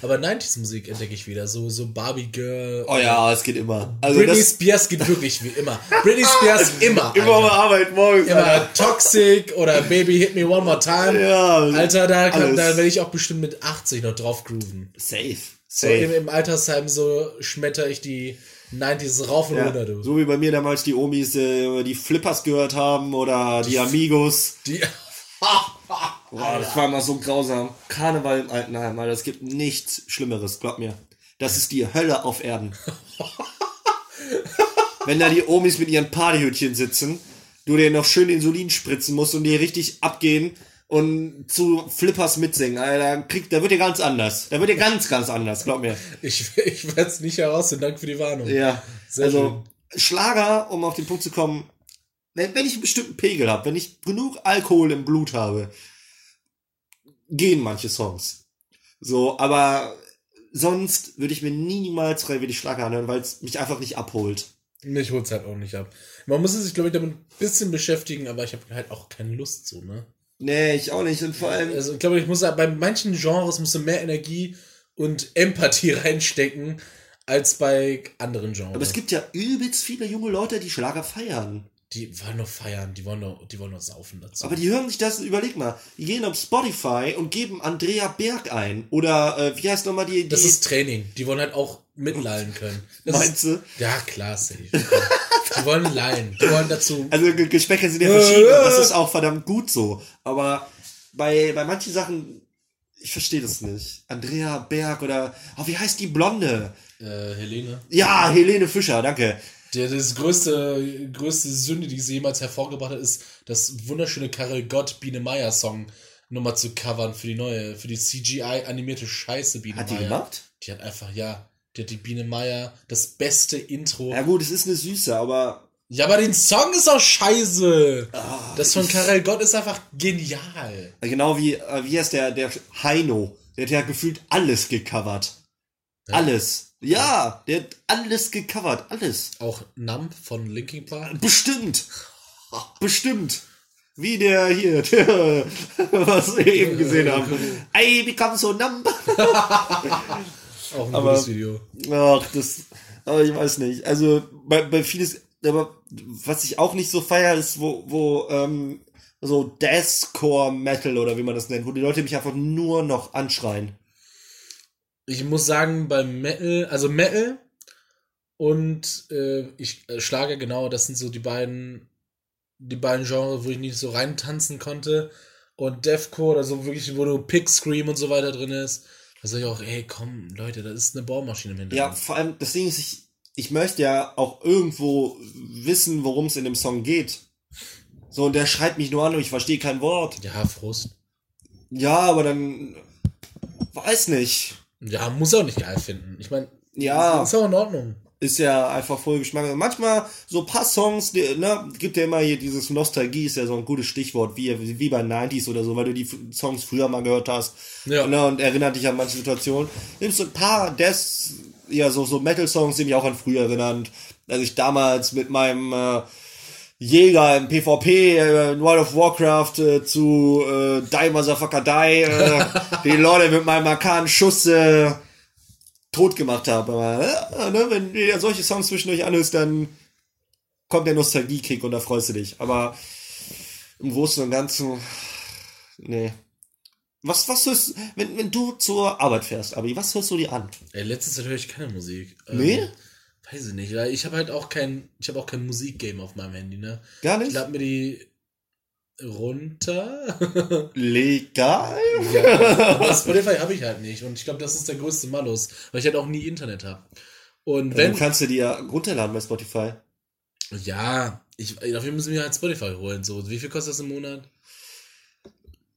Aber 90s Musik entdecke ich wieder. So, so Barbie Girl. Oh ja, es geht immer. Also Britney Spears geht wirklich wie immer. Britney Spears immer. immer Alter. Arbeit morgens. Immer Alter. Toxic oder Baby Hit Me One More Time. Ja, Alter, da, kann, da werde ich auch bestimmt mit 80 noch drauf grooven. Safe. So im, im Altersheim so schmetter ich die 90s rauf und Ja, runter, du. so wie bei mir damals die Omis äh, die Flippers gehört haben oder die Amigos. Die, Boah, das war immer so grausam. Karneval im Altenheim, Alter. Es gibt nichts Schlimmeres, glaub mir. Das ist die Hölle auf Erden. Wenn da die Omis mit ihren Partyhütchen sitzen, du dir noch schön Insulin spritzen musst und die richtig abgehen und zu Flippers mitsingen, Alter, kriegt, da wird dir ganz anders. Da wird dir ganz, ganz anders, glaub mir. ich ich werde es nicht herausfinden. Danke für die Warnung. Ja, Sehr also Schlager, um auf den Punkt zu kommen, wenn ich einen bestimmten Pegel habe, wenn ich genug Alkohol im Blut habe, gehen manche Songs. So, aber sonst würde ich mir niemals freiwillig Schlager anhören, weil es mich einfach nicht abholt. Mich holt's halt auch nicht ab. Man muss sich, glaube ich, damit ein bisschen beschäftigen, aber ich habe halt auch keine Lust so, ne? Nee, ich auch nicht. Und vor allem, Also ich glaube, ich muss bei manchen Genres musst du mehr Energie und Empathie reinstecken als bei anderen Genres. aber es gibt ja übelst viele junge Leute, die Schlager feiern. Die wollen nur feiern, die wollen nur, die wollen nur saufen dazu. Aber die hören sich das, überleg mal, die gehen auf Spotify und geben Andrea Berg ein. Oder, äh, wie heißt nochmal die, die das ist Training. Die wollen halt auch mitlallen können. Das Meinst du? Ja, klar, safe. die wollen lallen. Die wollen dazu. Also Ge- Geschmäcker sind ja verschieden. und Das ist auch verdammt gut so. Aber bei, bei manchen Sachen, ich verstehe das nicht. Andrea Berg oder, oh, wie heißt die Blonde? Äh, Helene. Ja, Helene Fischer, danke. Der, das größte, größte Sünde, die sie jemals hervorgebracht hat, ist das wunderschöne Karel Gott Biene Meier Song nochmal zu covern für die neue, für die CGI animierte Scheiße Biene Hat die Meier. gemacht? Die hat einfach, ja, die hat die Biene Meier, das beste Intro. Ja gut, es ist eine Süße, aber Ja, aber den Song ist auch scheiße. Ah, das von Karel Gott ist einfach genial. genau wie, äh, wie heißt der, der Heino. Der hat ja gefühlt alles gecovert. Alles. Ja, der hat alles gecovert. Alles. Auch Numb von Linkin Park. Bestimmt. Bestimmt. Wie der hier, der, was wir eben gesehen haben. I become so numb. Auch ein Aber- gutes Video. Ach, das, aber ich weiß nicht. Also, bei, bei vieles, aber was ich auch nicht so feier, ist, wo, wo, ähm, so Deathcore Metal oder wie man das nennt, wo die Leute mich einfach nur noch anschreien. Ich muss sagen, beim Metal, also Metal und äh, ich äh, schlage genau, das sind so die beiden, die beiden Genres, wo ich nicht so reintanzen konnte. Und Deathcore oder so wirklich, wo du Pick Scream und so weiter drin ist. Da sag ich auch, ey, komm, Leute, das ist eine Bohrmaschine im Ja, Hintergrund. vor allem, das Ding ist, ich, ich möchte ja auch irgendwo wissen, worum es in dem Song geht. So, und der schreit mich nur an und ich verstehe kein Wort. Ja, Frust. Ja, aber dann, weiß nicht. Ja, muss auch nicht geil finden. Ich meine, Ja. ist auch in Ordnung. ist ja einfach voll Geschmack. Manchmal so ein paar Songs, die, ne, gibt ja immer hier dieses Nostalgie, ist ja so ein gutes Stichwort, wie, wie bei 90s oder so, weil du die Songs früher mal gehört hast. Ja. Ne, und erinnert dich an manche Situationen. Nimmst so ein paar Death, ja, so, so Metal-Songs, die mich auch an früher erinnern. Als ich damals mit meinem äh, Jäger im PvP äh, in World of Warcraft äh, zu äh, Die Motherfucker Die, äh, die Leute mit meinem markanten Schuss äh, tot gemacht habe. Aber äh, ne, wenn du dir solche Songs zwischendurch anhörst, dann kommt der Nostalgie-Kick und da freust du dich. Aber im Großen und Ganzen, nee. Was, was hörst wenn, wenn du zur Arbeit fährst, Abi, was hörst du dir an? Ey, letzte Zeit höre ich keine Musik. Nee? Weiß ich nicht. weil Ich habe halt auch kein, ich habe auch kein Musikgame auf meinem Handy, ne? Gar Ich nicht? lade mir die runter. Legal? ja, aber Spotify habe ich halt nicht. Und ich glaube, das ist der größte Malus, weil ich halt auch nie Internet habe. Und Ja, wenn. du kannst du dir runterladen bei Spotify. Ja, ich, dafür müssen wir halt Spotify holen. So, wie viel kostet das im Monat?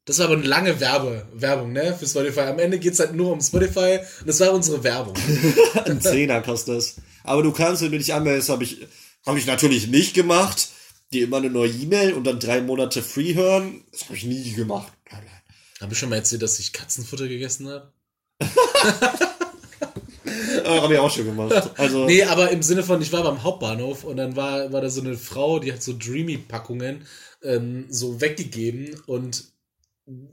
Das war aber eine lange Werbe, Werbung, ne? Für Spotify. Am Ende geht's halt nur um Spotify und das war unsere Werbung. Ein Zehner kostet das. Aber du kannst, wenn du dich anmeldest, habe ich, habe ich natürlich nicht gemacht. Dir immer eine neue E-Mail und dann drei Monate free hören. Das habe ich nie gemacht. Habe ich schon mal erzählt, dass ich Katzenfutter gegessen habe? habe ich auch schon gemacht. Also, Nee, aber im Sinne von, ich war beim Hauptbahnhof und dann war, war da so eine Frau, die hat so Dreamy-Packungen ähm, so weggegeben und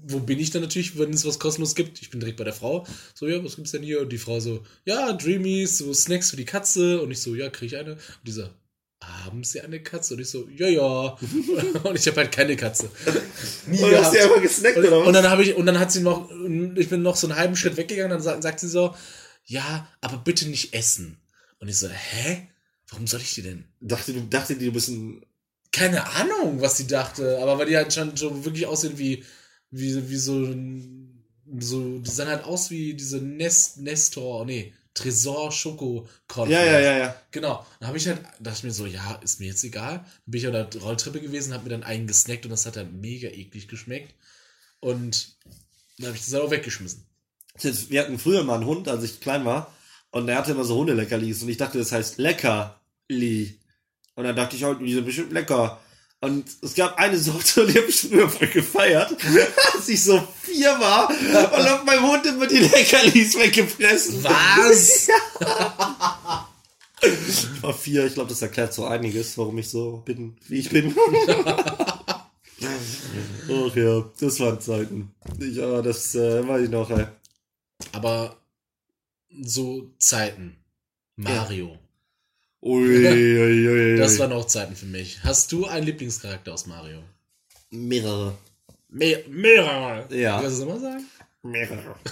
wo bin ich dann natürlich, wenn es was kostenlos gibt? Ich bin direkt bei der Frau. So, ja, was gibt's denn hier? Und die Frau so, ja, Dreamies, so Snacks für die Katze. Und ich so, ja, krieg ich eine? Und die so, haben Sie eine Katze? Und ich so, ja, ja. und ich habe halt keine Katze. Nie Und hast du einfach gesnackt, oder was? und dann habe ich, und dann hat sie noch, ich bin noch so einen halben Schritt weggegangen, dann sagt, sagt sie so, ja, aber bitte nicht essen. Und ich so, hä? Warum soll ich die denn? Dachte, du, dachte die, du bist ein. Keine Ahnung, was sie dachte, aber weil die halt schon, schon wirklich aussehen wie, wie, wie so, so, die sahen halt aus wie diese Nest, Nestor, nee, Tresor Schoko Ja, ja, ja, ja. Genau. Dann habe ich halt, dachte ich mir so, ja, ist mir jetzt egal. Dann bin ich auf der Rolltreppe gewesen, habe mir dann einen gesnackt und das hat dann mega eklig geschmeckt. Und dann habe ich das halt auch weggeschmissen. Wir hatten früher mal einen Hund, als ich klein war. Und der hatte immer so Hundeleckerlis. Und ich dachte, das heißt Leckerli. Und dann dachte ich halt, die sind bestimmt lecker. Und es gab eine Sorte, und die habe ich früher voll gefeiert, als ich so vier war und hab meinem Hund immer die Leckerlis weggefressen. Was? Ich war vier, ich glaube, das erklärt so einiges, warum ich so bin, wie ich bin. Ach ja, das waren Zeiten. Ich, aber das äh, weiß ich noch, ey. Aber so Zeiten. Mario. Ui, ui, ui, Das waren auch Zeiten für mich. Hast du einen Lieblingscharakter aus Mario? mehrere. Me mehrere. Ja. Kannst du das mal sagen? Mehrere.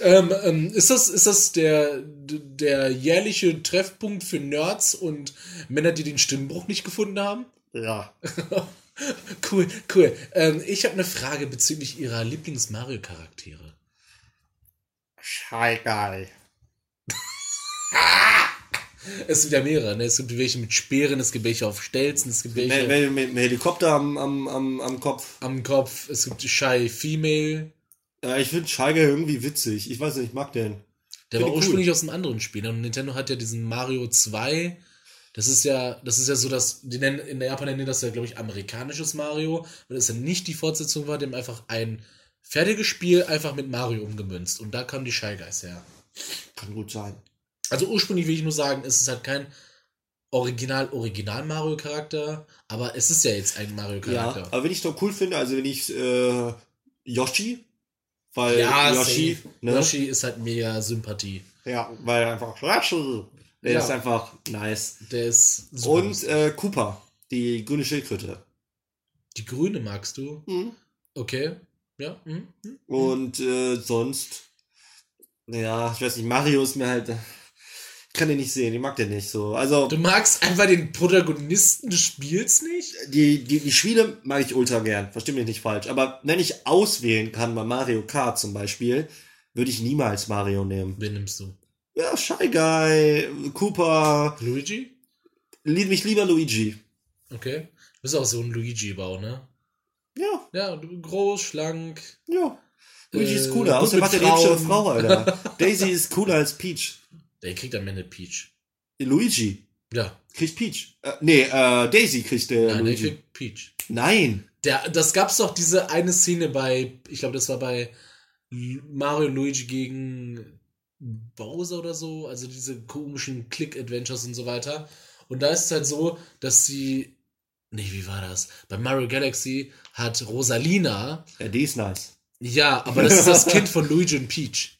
Ähm, ähm, ist das, ist das der, der jährliche Treffpunkt für Nerds und Männer, die den Stimmbruch nicht gefunden haben? Ja. Cool, cool. Ähm, ich habe eine Frage bezüglich ihrer Lieblings-Mario-Charaktere. Shy Guy. Es gibt ja mehrere, ne? Es gibt welche mit Speeren, es gibt welche auf Stelzen, es gibt welche Mit, mit, mit Helikopter am, am, am, am Kopf. am Kopf, es gibt Shy Female. Ja, ich finde Shy Guy irgendwie witzig. Ich weiß nicht, ich mag den. Der Find war ich cool. ursprünglich aus einem anderen Spiel. Und Nintendo hat ja diesen Mario 2. Das ist ja, das ist ja so, dass, die nennen, in Japan nennen die das ja, glaube ich, amerikanisches Mario, weil es ja nicht die Fortsetzung war, dem einfach ein fertiges Spiel einfach mit Mario umgemünzt. Und da kamen die Shy Guys her. Kann gut sein. Also ursprünglich will ich nur sagen, es ist halt kein Original-Original-Mario-Charakter, aber es ist ja jetzt ein Ja, Mario-Charakter. aber wenn ich doch cool finde, also wenn ich äh, Yoshi, weil Ja, Yoshi, ne? Yoshi ist halt mega Sympathie. Ja, weil einfach Yoshi, der Ja. ist einfach nice. Der ist super. Und äh, Cooper, die grüne Schildkröte. die grüne magst du? Mhm. Okay. Ja. Mhm. mhm. Und äh, sonst, ja, ich weiß nicht, Mario ist mir halt, kann den nicht sehen, ich mag den nicht so. Also Du magst einfach den Protagonisten des Spiels nicht? die, die, die Spiele mag ich ultra gern, versteh mich nicht falsch. Aber wenn ich auswählen kann bei Mario Kart zum Beispiel, würde ich niemals Mario nehmen. Wen nimmst du? Ja, Shy Guy, Cooper, Luigi? lieb mich lieber Luigi. Okay. Du bist auch so ein Luigi-Bau, ne? Ja, Ja, groß, schlank. ja. Luigi Äh, ist cooler. Außerdem mit hat er eine. Frau, Alter. Daisy ist cooler als Peach. Der kriegt am Ende Peach. Luigi Ja. kriegt Peach. Äh, nee, äh, Daisy kriegt der Nein, der Luigi. kriegt Peach. Nein. Der, das gab's doch diese eine Szene bei, ich glaube, das war bei Mario und Luigi gegen Bowser oder so, also diese komischen Click-Adventures und so weiter. Und da ist es halt so, dass sie, nee, wie war das? Bei Mario Galaxy hat Rosalina, Ja, die ist nice. ja, aber das ist das Kind von Luigi und Peach.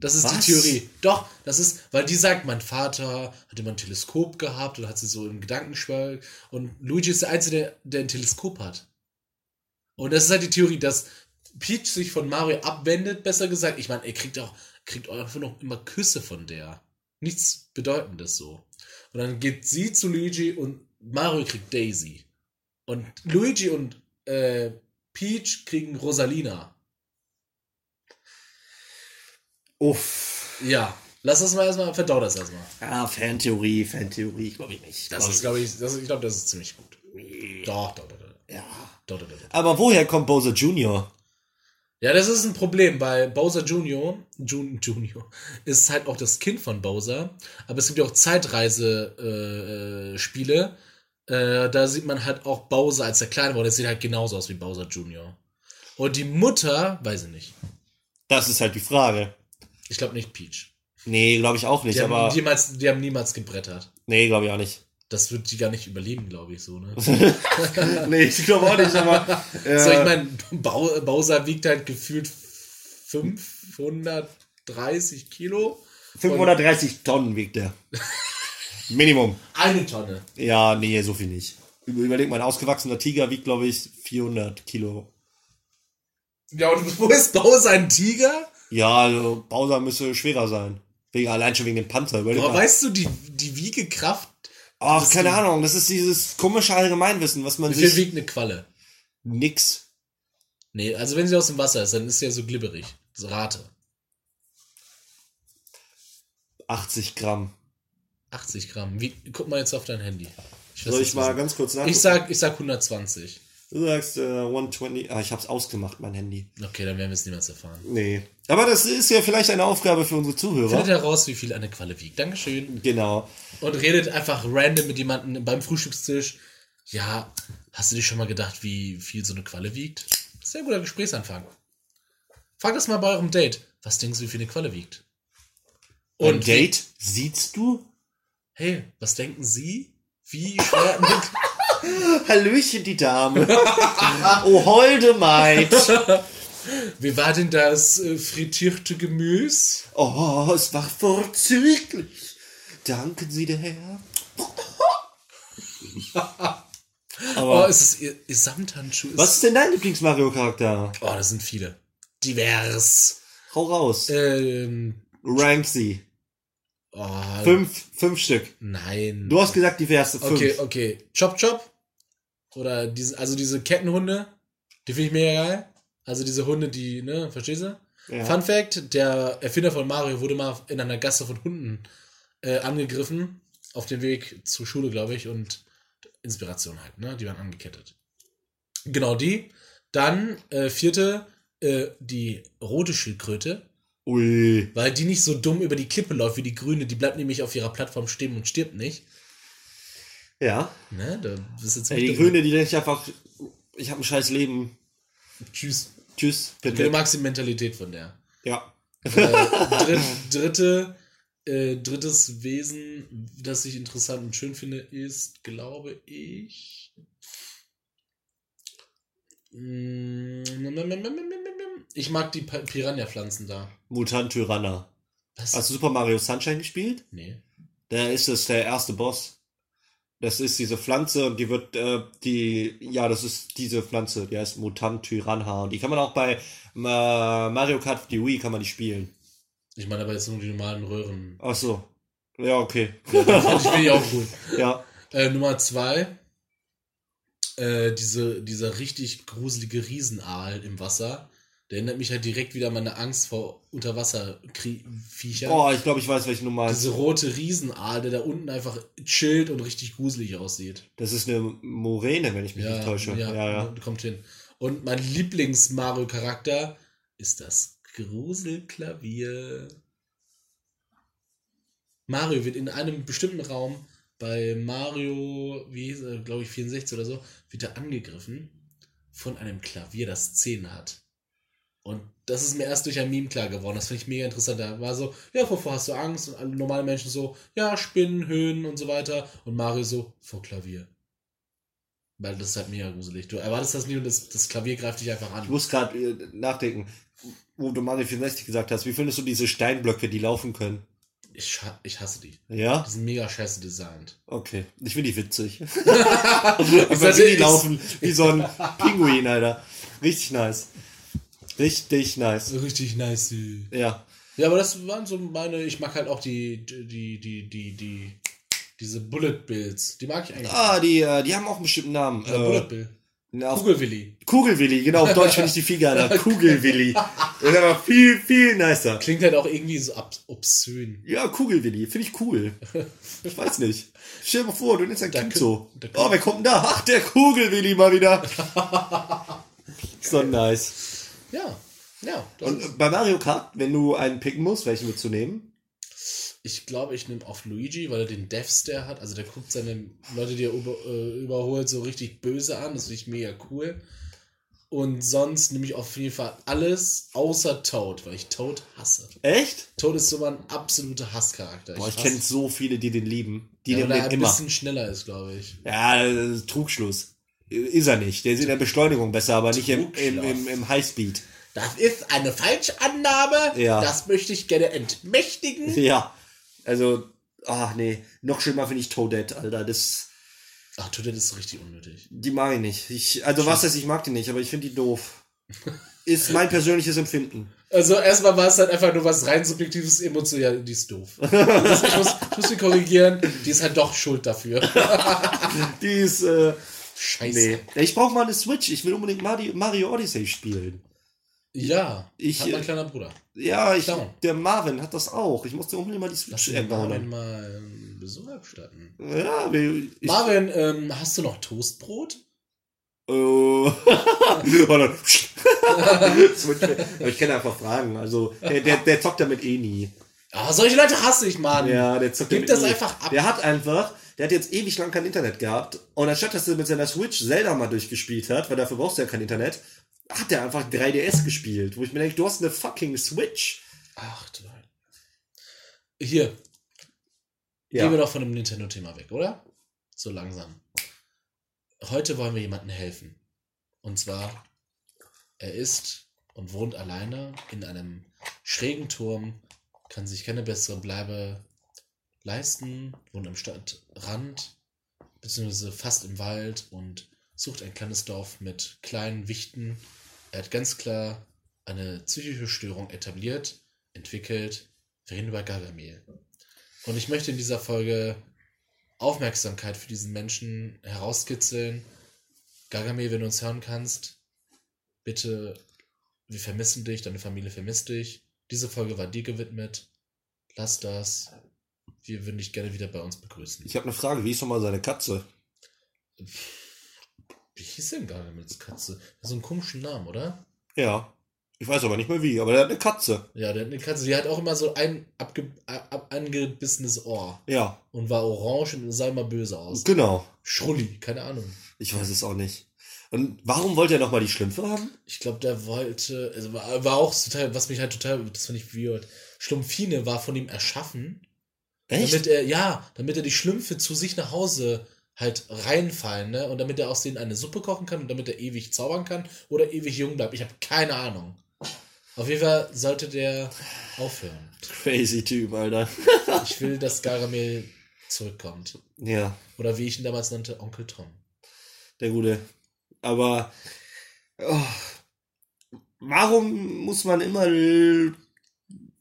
Das ist Was? die Theorie. Doch, das ist, weil die sagt, mein Vater hat immer ein Teleskop gehabt und hat sie so im Gedankenschwall. Und Luigi ist der Einzige, der, der ein Teleskop hat. Und das ist halt die Theorie, dass Peach sich von Mario abwendet, besser gesagt. Ich meine, er kriegt auch, kriegt auch einfach noch immer Küsse von der. Nichts Bedeutendes so. Und dann geht sie zu Luigi und Mario kriegt Daisy. Und Luigi und äh, Peach kriegen Rosalina. Uff. Ja, lass das mal erstmal, verdau das erstmal. Ja, Fantheorie, Fantheorie, glaube ich nicht. Das Glaub ist, glaube ich, das, ich glaube, das ist ziemlich gut. Doch, doch, doch, doch. Ja. doch, doch, doch, doch. Aber woher kommt Bowser Jr.? Ja, das ist ein Problem, weil Bowser Junior, Jun, Junior ist halt auch das Kind von Bowser, aber es gibt ja auch Zeitreise-Spiele. Äh, Spiele. äh, da sieht man halt auch Bowser, als er klein war, der sieht halt genauso aus wie Bowser Junior. Und die Mutter, weiß ich nicht. Das ist halt die Frage. Ich glaube nicht Peach. Nee, glaube ich auch nicht, Die haben, aber. niemals, die haben niemals gebrettert. Nee, glaube ich auch nicht. das wird die gar nicht überleben, glaube ich, so, ne? nee, ich glaube auch nicht, aber. Äh, So, ich meine, Bowser wiegt halt gefühlt 530 Kilo. 530 Tonnen wiegt der. Minimum. Eine Tonne. Ja, nee, so viel nicht. Über- Überleg mal, ein ausgewachsener Tiger wiegt, glaube ich, 400 Kilo. Ja, und wo ist Bowser ein Tiger? Ja, also Bowser müsste schwerer sein. Wegen, allein schon wegen dem Panzer. Überleg Aber mal. weißt du, die, die Wiegekraft, Ach, keine Ding- Ahnung, das ist dieses komische Allgemeinwissen, was man wie viel sich. wiegt eine Qualle? Nix. Nee, also wenn sie aus dem Wasser ist, dann ist sie ja so glibberig. So Rate. 80 Gramm. 80 Gramm. Wie, guck mal jetzt auf dein Handy. Ich Soll ich mal was- ganz kurz nachgucken? ich sag, ich sag 120. Du sagst äh, 120. Ah, ich hab's ausgemacht, mein Handy. Okay, dann werden wir es niemals erfahren. Nee. Aber das ist ja vielleicht eine Aufgabe für unsere Zuhörer. Findet heraus, wie viel eine Qualle wiegt. Dankeschön. Genau. Und redet einfach random mit jemandem beim Frühstückstisch. Ja, hast du dir schon mal gedacht, wie viel so eine Qualle wiegt? Sehr guter Gesprächsanfang. Frag das mal bei eurem Date. Was denkst du, wie viel eine Qualle wiegt? Und Und Date siehst du? Hey, was denken Sie? Wie schwer eine Hallöchen, die Dame. oh, holde Maid. Wie war denn das äh, frittierte Gemüse? Oh, es war vorzüglich. Danken Sie, der Herr. Oh, Aber ist es ihr, ihr Samthandschuh? Ist, was ist denn dein Lieblings-Mario-Charakter? Oh, das sind viele. Divers. Hau raus. Ähm, Rank sie. oh, Fünf, fünf Stück. Nein. Du hast gesagt, diverse fünf. Okay, okay. Chop Chop. Oder diese, also diese Kettenhunde. Die finde ich mega geil. Also diese Hunde, die, ne, verstehst du? Ja. Fun Fact: Der Erfinder von Mario wurde mal in einer Gasse von Hunden äh, angegriffen. Auf dem Weg zur Schule, glaube ich. Und Inspiration halt, ne? Die waren angekettet. Genau die. Dann, äh, vierte, äh, die rote Schildkröte. Ui. Weil die nicht so dumm über die Klippe läuft wie die grüne. Die bleibt nämlich auf ihrer Plattform stehen und stirbt nicht. Ja. Ne? Da bist du Ey, die dumm. Grüne, die denkt einfach, ich habe ein scheiß Leben. Tschüss. Tschüss. Bin Du magst die Mentalität von der. Ja. Äh, dritt, dritte, äh, drittes Wesen, das ich interessant und schön finde, ist, glaube ich. Mm, Ich mag die Piranha-Pflanzen da. Mutant Tyranna. Was? Hast du Super Mario Sunshine gespielt? nee. Da ist es der erste Boss. Das ist diese Pflanze und die wird, äh, die, ja, das ist diese Pflanze, die heißt Mutant Tyranha. Und die kann man auch bei äh, Mario Kart für die Wii kann man die spielen. Ich meine aber jetzt nur die normalen Röhren. Ach so. Ja, okay. Ja, das finde ich auch gut. Ja. Äh, Nummer zwei. Äh, diese, dieser richtig gruselige Riesenaal im Wasser. Der erinnert mich halt direkt wieder an meine Angst vor Unterwasserviechern. Boah, ich glaube, ich weiß, welche Nummer ist. Diese rote Riesenaal, der da unten einfach chillt und richtig gruselig aussieht. Das ist eine Moräne, wenn ich mich nicht täusche. Ja, ja. ja, kommt hin. Und mein Lieblings-Mario-Charakter ist das Gruselklavier. Mario wird in einem bestimmten Raum bei Mario, wie glaube ich, 64 oder so, wird er angegriffen von einem Klavier, das Zähne hat. Und das ist mir erst durch ein Meme klar geworden. Das finde ich mega interessant. Da war so, ja, wovor hast du Angst? Und alle normale Menschen so, ja, Spinnen, Höhen und so weiter. Und Mario so, vor Klavier. Weil das ist halt mega gruselig. Du erwartest das nicht und das, das Klavier greift dich einfach Ich an. muss gerade äh, nachdenken, wo du Mario 64 gesagt hast. Wie findest du diese Steinblöcke, die laufen können? Ich, ich hasse die. Ja? Die sind mega scheiße designt. Okay. Ich finde die witzig. Das- wie die laufen wie so ein Pinguin, Alter. Richtig nice. Richtig nice. Richtig nice. Ja. Ja, aber das waren so meine, ich mag halt auch die, die, die, die, die, diese Bullet Bills. Die mag ich eigentlich. Ah, die, äh, die haben auch einen bestimmten Namen. Oder Bullet Äh, Bill. na, auf Kugelwilli. Kugelwilli, genau, auf Deutsch finde ich die viel geiler. Kugelwilli. Das ist aber viel, viel nicer. Klingt halt auch irgendwie so obszön. Ja, Kugelwilli, finde ich cool. Ich weiß nicht. Stell dir mal vor, du nennst ein Kind so. Oh, wer kommt denn da? Ach, der Kugelwilli mal wieder. so nice. Ja, ja. Und äh, bei Mario Kart, wenn du einen picken musst, welchen willst du nehmen? ich glaube, ich nehme auf Luigi, weil er den Death Stare hat. Also der guckt seine Leute, die er über, äh, überholt, so richtig böse an. Das finde ich mega cool. Und sonst nehme ich auf jeden Fall alles außer Toad, weil ich Toad hasse. Echt? Toad ist so mein absoluter Hasscharakter. Boah, ich hasse- kenne so viele, die den lieben. Die ja, den weil den ein immer. bisschen schneller ist, glaube ich. Ist er nicht. Der ist in der Beschleunigung besser, aber nicht im, im, im, im Highspeed. Das ist eine Falschannahme. Ja. Das möchte ich gerne entmächtigen. Ja. Also, ach nee. Noch schlimmer finde ich Toadette, Alter. Das, Ach, Toadette ist so richtig unnötig. die mag ich nicht. Ich, also, was heißt, ich mag die nicht, aber ich finde die doof. Ist mein persönliches Empfinden. Also erstmal war es halt einfach nur was rein subjektives Emotion. Ja, die ist doof. Ich, muss, ich muss sie korrigieren. Die ist halt doch schuld dafür. Die ist, äh, Scheiße. nee. Ich brauche mal eine Switch. Ich will unbedingt Mario, Odyssey spielen. Ja, Ich, hat mein äh, kleiner Bruder. Ja, ich, Down. der Marvin hat das auch. Ich musste unbedingt mal die Lass Switch Marvin erbauen. mal einen Besuch abstatten. Ja, ich, Marvin, ähm, hast du noch Toastbrot? Aber ich kann einfach fragen. Also, der, der, der zockt damit eh nie. Ah, solche Leute hasse ich, Mann. Ja, der zockt Gib damit das nie. einfach ab. Der hat einfach, der hat jetzt ewig lang kein Internet gehabt. Und anstatt, dass er mit seiner Switch Zelda mal durchgespielt hat, weil dafür brauchst du ja kein Internet, hat er einfach 3DS gespielt. Wo ich mir denke, du hast eine fucking Switch. Ach du. Hier, gehen wir doch von dem Nintendo-Thema weg, oder? So langsam. Heute wollen wir jemandem helfen. Und zwar, er ist und wohnt alleine in einem schrägen Turm, kann sich keine bessere Bleibe leisten, wohnt am Stadtrand, beziehungsweise fast im Wald und sucht ein kleines Dorf mit kleinen Wichten. Er hat ganz klar eine psychische Störung etabliert, entwickelt. Wir reden über Gargamel. Und ich möchte in dieser Folge Aufmerksamkeit für diesen Menschen herauskitzeln. Gargamel, wenn du uns hören kannst, bitte, wir vermissen dich, deine Familie vermisst dich. Diese Folge war dir gewidmet. Lass das. Wir würden dich gerne wieder bei uns begrüßen. Ich habe eine Frage, wie ist nochmal seine Katze? Wie hieß denn Gargamels Katze? Das ist so einen komischen Namen, oder? Ja. Ich weiß aber nicht mehr wie, aber der hat eine Katze. Ja, der hat eine Katze, die hat auch immer so ein abge ab angebissenes Ohr Ja, und war orange und sah immer böse aus. genau. Schrulli, keine Ahnung. Ich weiß es auch nicht. Und warum wollte er nochmal die Schlümpfe haben? Ich glaube, der wollte, also war, war auch total, was mich halt total, das fand ich weird. Schlumpfine war von ihm erschaffen, damit er, ja, damit er die Schlümpfe zu sich nach Hause halt reinfallen, ne? Und damit er aus denen eine Suppe kochen kann und damit er ewig zaubern kann oder ewig jung bleibt. Ich habe keine Ahnung. Auf jeden Fall sollte der aufhören. Crazy Typ, Alter. Ich will, dass Gargamel zurückkommt. Ja, Oder wie ich ihn damals nannte, Onkel Tom. der Gute. Aber oh, warum muss man immer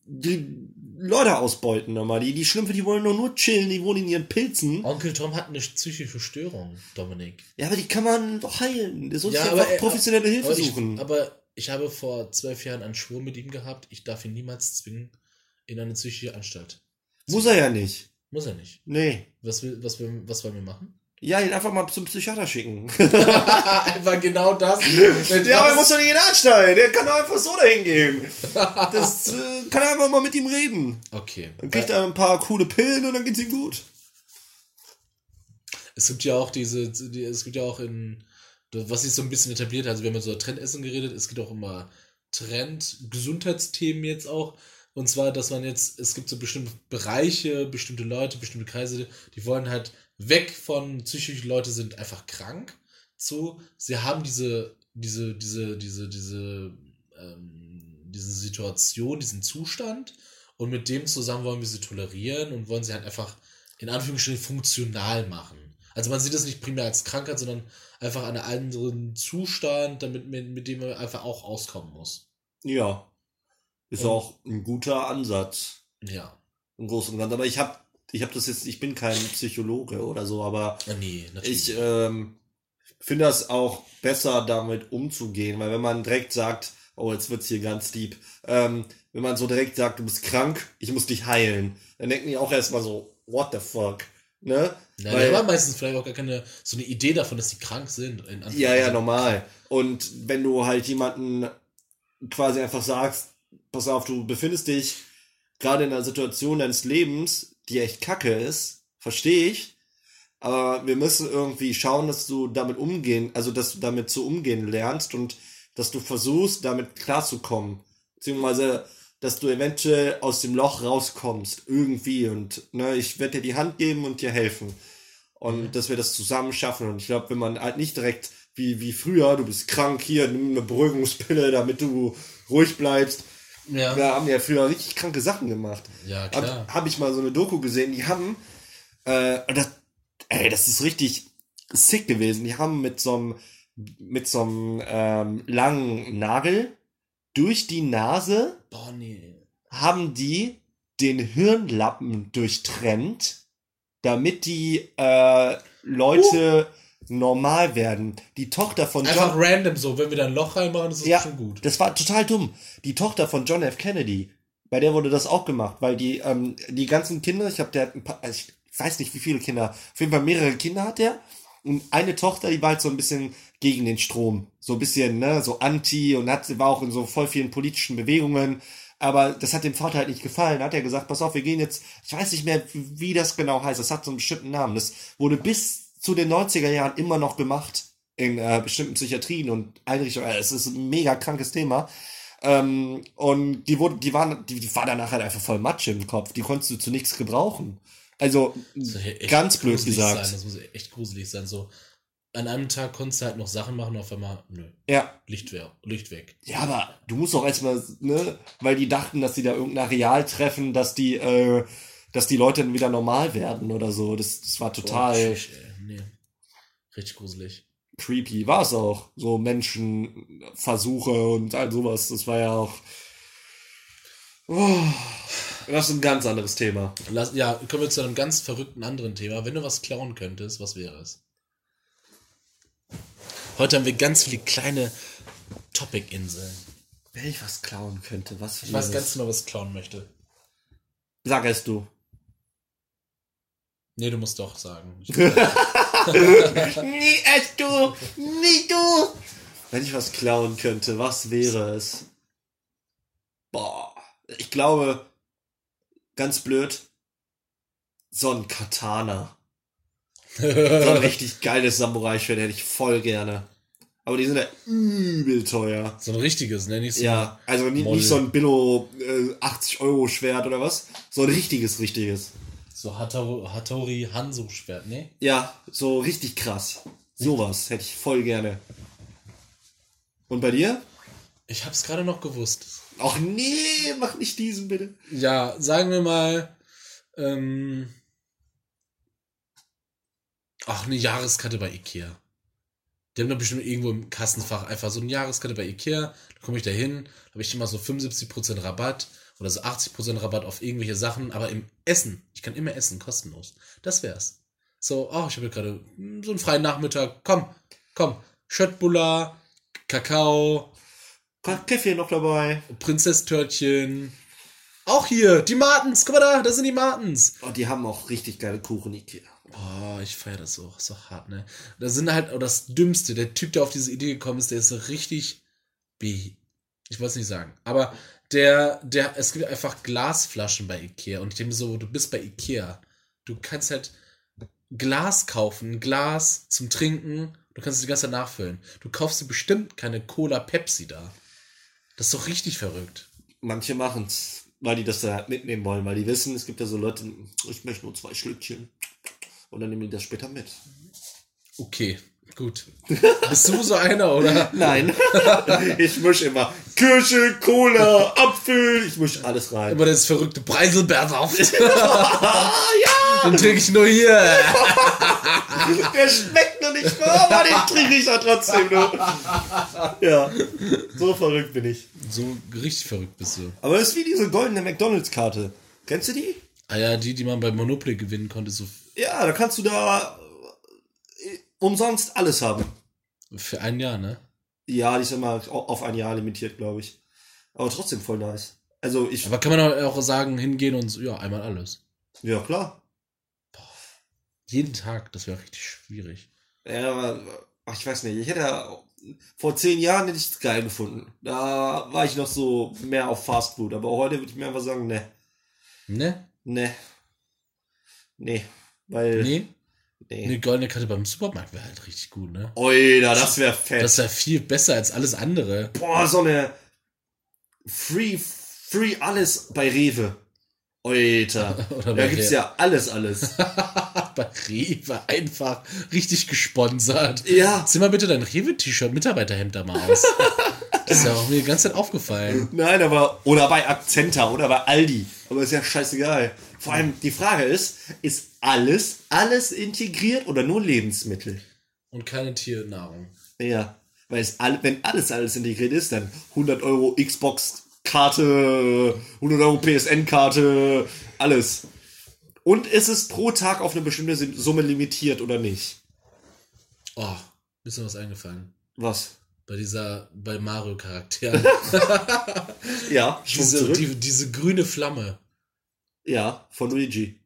die Leute ausbeuten nochmal? Die, die Schlümpfe, die wollen doch nur chillen, die wohnen in ihren Pilzen. Onkel Tom hat eine psychische Störung, Dominik. Ja, aber die kann man doch heilen. Der soll Ja, einfach er- professionelle Hilfe Aber ich, suchen. aber ich habe vor zwölf Jahren einen Schwur mit ihm gehabt. Ich darf ihn niemals zwingen in eine psychische Anstalt. Muss er ja nicht. Muss er nicht. Nee. Was, will, was, will, was wollen wir machen? Ja, ihn einfach mal zum Psychiater schicken. Einfach genau das. Ja, aber er muss doch nicht in Anstalt. Der kann doch einfach so dahin gehen. Das äh, kann er einfach mal mit ihm reden. Okay. Dann kriegt er ein paar coole Pillen und dann geht's ihm gut. Es gibt ja auch diese, die, es gibt ja auch in, was sich so ein bisschen etabliert hat, also wir haben ja so Trendessen geredet, es gibt auch immer Trend-Gesundheitsthemen jetzt auch. Und zwar, dass man jetzt, es gibt so bestimmte Bereiche, bestimmte Leute, bestimmte Kreise, die wollen halt weg von psychische Leute sind einfach krank zu, sie haben diese, diese, diese, diese, diese, ähm, diese Situation, diesen Zustand und mit dem zusammen wollen wir sie tolerieren und wollen sie halt einfach in Anführungsstrichen funktional machen. Also man sieht es nicht primär als Krankheit, sondern einfach einen anderen Zustand, damit mit, mit dem man einfach auch auskommen muss. Ja. Ist Und- auch ein guter Ansatz. Ja. Im Großen und Ganzen. Aber ich hab, ich hab das jetzt, ich bin kein Psychologe oder so, aber Ah, nee, ich ähm, finde das auch besser, damit umzugehen, weil wenn man direkt sagt, oh, jetzt wird's hier ganz deep, ähm, wenn man so direkt sagt, du bist krank, ich muss dich heilen, dann denken die auch erstmal so, what the fuck, ne? ja, weil- die haben meistens vielleicht auch gar keine so eine Idee davon, dass sie krank sind. Ja, ja, normal. Und wenn du halt jemanden quasi einfach sagst, pass auf, du befindest dich gerade in einer Situation deines Lebens, die echt kacke ist, verstehe ich. Aber wir müssen irgendwie schauen, dass du damit umgehen, also dass du damit zu umgehen lernst und dass du versuchst, damit klarzukommen. Beziehungsweise, dass du eventuell aus dem Loch rauskommst. Irgendwie. Und ne, ich werde dir die Hand geben und dir helfen. Und Mhm. dass wir das zusammen schaffen. Und ich glaube, wenn man halt nicht direkt wie, wie früher, du bist krank, hier, nimm eine Beruhigungspille, damit du ruhig bleibst. Ja. Wir haben ja früher richtig kranke Sachen gemacht. Ja, klar. Habe hab ich mal so eine Doku gesehen, die haben, äh, das, ey, das ist richtig sick gewesen. Die haben mit so einem, mit so einem ähm, langen Nagel durch die Nase Boah, nee. haben die den Hirnlappen durchtrennt, damit die äh, Leute normal werden. Die Tochter von Einfach John, random so, wenn wir da ein Loch reinmachen, ist das ja, schon gut. das war total dumm. Die Tochter von John F. Kennedy, bei der wurde das auch gemacht, weil die ähm, die ganzen Kinder, ich habe der ein paar, also ich weiß nicht wie viele Kinder, auf jeden Fall mehrere Kinder hat der und eine Tochter, die war halt so ein bisschen gegen den Strom, so ein bisschen ne, so anti und hat war auch in so voll vielen politischen Bewegungen. Aber das hat dem Vater halt nicht gefallen. Da hat er gesagt, pass auf, wir gehen jetzt, ich weiß nicht mehr, wie das genau heißt. Das hat so einen bestimmten Namen. Das wurde bis zu den 90er Jahren immer noch gemacht in äh, bestimmten Psychiatrien und Einrichtungen. Äh, Es ist ein mega krankes Thema. Ähm, und die wurde, die waren, die, die war danach halt einfach voll Matsche im Kopf. Die konntest du zu nichts gebrauchen. Also, ganz blöd gesagt. Sein. Das muss echt gruselig sein. So, an einem Tag konntest du halt noch Sachen machen, auf einmal, nö, ja. Licht, wär, Licht weg. Ja, aber du musst doch erstmal, ne, weil die dachten, dass sie da irgendein Areal treffen, dass die, äh, dass die Leute dann wieder normal werden oder so. Das, das war total ey. Nee. Richtig gruselig. creepy. War es auch. So Menschenversuche und all sowas. Das war ja auch. Oh, das ist ein ganz anderes Thema. Lass, ja, kommen wir zu einem ganz verrückten anderen Thema. Wenn du was klauen könntest, was wäre es? Heute haben wir ganz viele kleine Topic-Inseln. Wenn ich was klauen könnte, was Ich weiß ganz genau, was ich klauen möchte. Sag es du. Nee, du musst doch sagen. Ich, Nie es du! Nie du! Wenn ich was klauen könnte, was wäre es? Boah, ich glaube, ganz blöd, so ein Katana. So ein richtig geiles Samurai-Schwert hätte ich voll gerne. Aber die sind ja übel teuer. so ein richtiges, ne? Nicht so Ja, also nicht, nicht so ein Billo äh, 80 Euro Schwert oder was, so ein richtiges, richtiges. So Hattori, Hanzo-Schwert, ne? Ja, so richtig krass. Sowas hätte ich voll gerne. Und bei dir? Ich hab's gerade noch gewusst. Ach nee, mach nicht diesen bitte. Ja, sagen wir mal, ähm, ach, eine Jahreskarte bei Ikea. Die haben da bestimmt irgendwo im Kassenfach einfach so eine Jahreskarte bei Ikea. Da komme ich da hin, habe ich immer so 75% Rabatt oder so 80% Rabatt auf irgendwelche Sachen, aber im Essen. Ich kann immer essen, kostenlos. Das wär's. So, oh, ich habe gerade hm, so einen freien Nachmittag. Komm, komm. Schöttbullar, Kakao, Kaffee noch dabei. Prinzesstörtchen. Auch hier, die Martens. Guck mal da, das sind die Martens. Und die haben auch richtig geile Kuchen Ikea. Boah, ich feiere das so, so hart, ne? Da sind halt auch das Dümmste. Der Typ, der auf diese Idee gekommen ist, der ist so richtig. Ich wollte es nicht sagen. Aber der, der, es gibt einfach Glasflaschen bei Ikea. Und ich denke so, du bist bei Ikea. Du kannst halt Glas kaufen, Glas zum Trinken. Du kannst es die ganze Zeit nachfüllen. Du kaufst dir bestimmt keine Cola Pepsi da. Das ist doch richtig verrückt. Manche machen's, weil die das da halt mitnehmen wollen, weil die wissen, es gibt ja so Leute, ich möchte nur zwei Schlückchen. Und dann nehmen die das später mit. Okay, gut. Bist du so einer, oder? Nein. ich misch immer Kirsche, Cola, Apfel, ich misch alles rein. Immer das verrückte Preiselbeersaft. Ja! Den trinke ich nur hier. Der schmeckt noch nicht, aber den trinke ich auch trotzdem nur. Ja, so verrückt bin ich. So richtig verrückt bist du. Aber das ist wie diese goldene McDonalds-Karte. Kennst du die? Ah ja, die, die man bei Monopoly gewinnen konnte, so Ja, da kannst du da umsonst alles haben. für ein Jahr, ne? Ja, die ist immer auf ein Jahr limitiert, glaube ich. Aber trotzdem voll nice. Also ich, Aber kann man auch sagen, hingehen und ja, einmal alles. ja klar. Jeden Tag, das wäre richtig schwierig. Ja, aber, ach, ich weiß nicht, ich hätte vor zehn Jahren hätte ich es geil gefunden. Da war ich noch so mehr auf Fast Food, aber heute würde ich mir einfach sagen, ne, Ne? ne, ne, weil Nee? Nee. Eine goldene Karte beim Supermarkt wäre halt richtig gut, ne? Oida, das wäre fett. Das wäre viel besser als alles andere. Boah, so eine Free, Free alles bei Rewe. Oder Da bei gibt's Rewe. ja alles, alles. Bei Rewe einfach richtig gesponsert. Ja. Zieh mal bitte dein Rewe-T-Shirt, Mitarbeiterhemd da mal aus. Das ist ja auch mir die ganze Zeit aufgefallen. Nein, aber, oder bei Akzenta oder bei Aldi. Aber ist ja scheißegal. Vor allem, die Frage ist, ist alles, alles integriert oder nur Lebensmittel? Und keine Tiernahrung. Ja. Weil es all, wenn alles, alles integriert ist, dann 100 Euro Xbox-Karte, 100 Euro PSN-Karte, alles. Und ist es pro Tag auf eine bestimmte Summe limitiert oder nicht? Oh, ist mir was eingefallen. Was? Bei dieser, bei Mario-Charakteren. Ja, diese, die, diese grüne Flamme. Ja, von Luigi.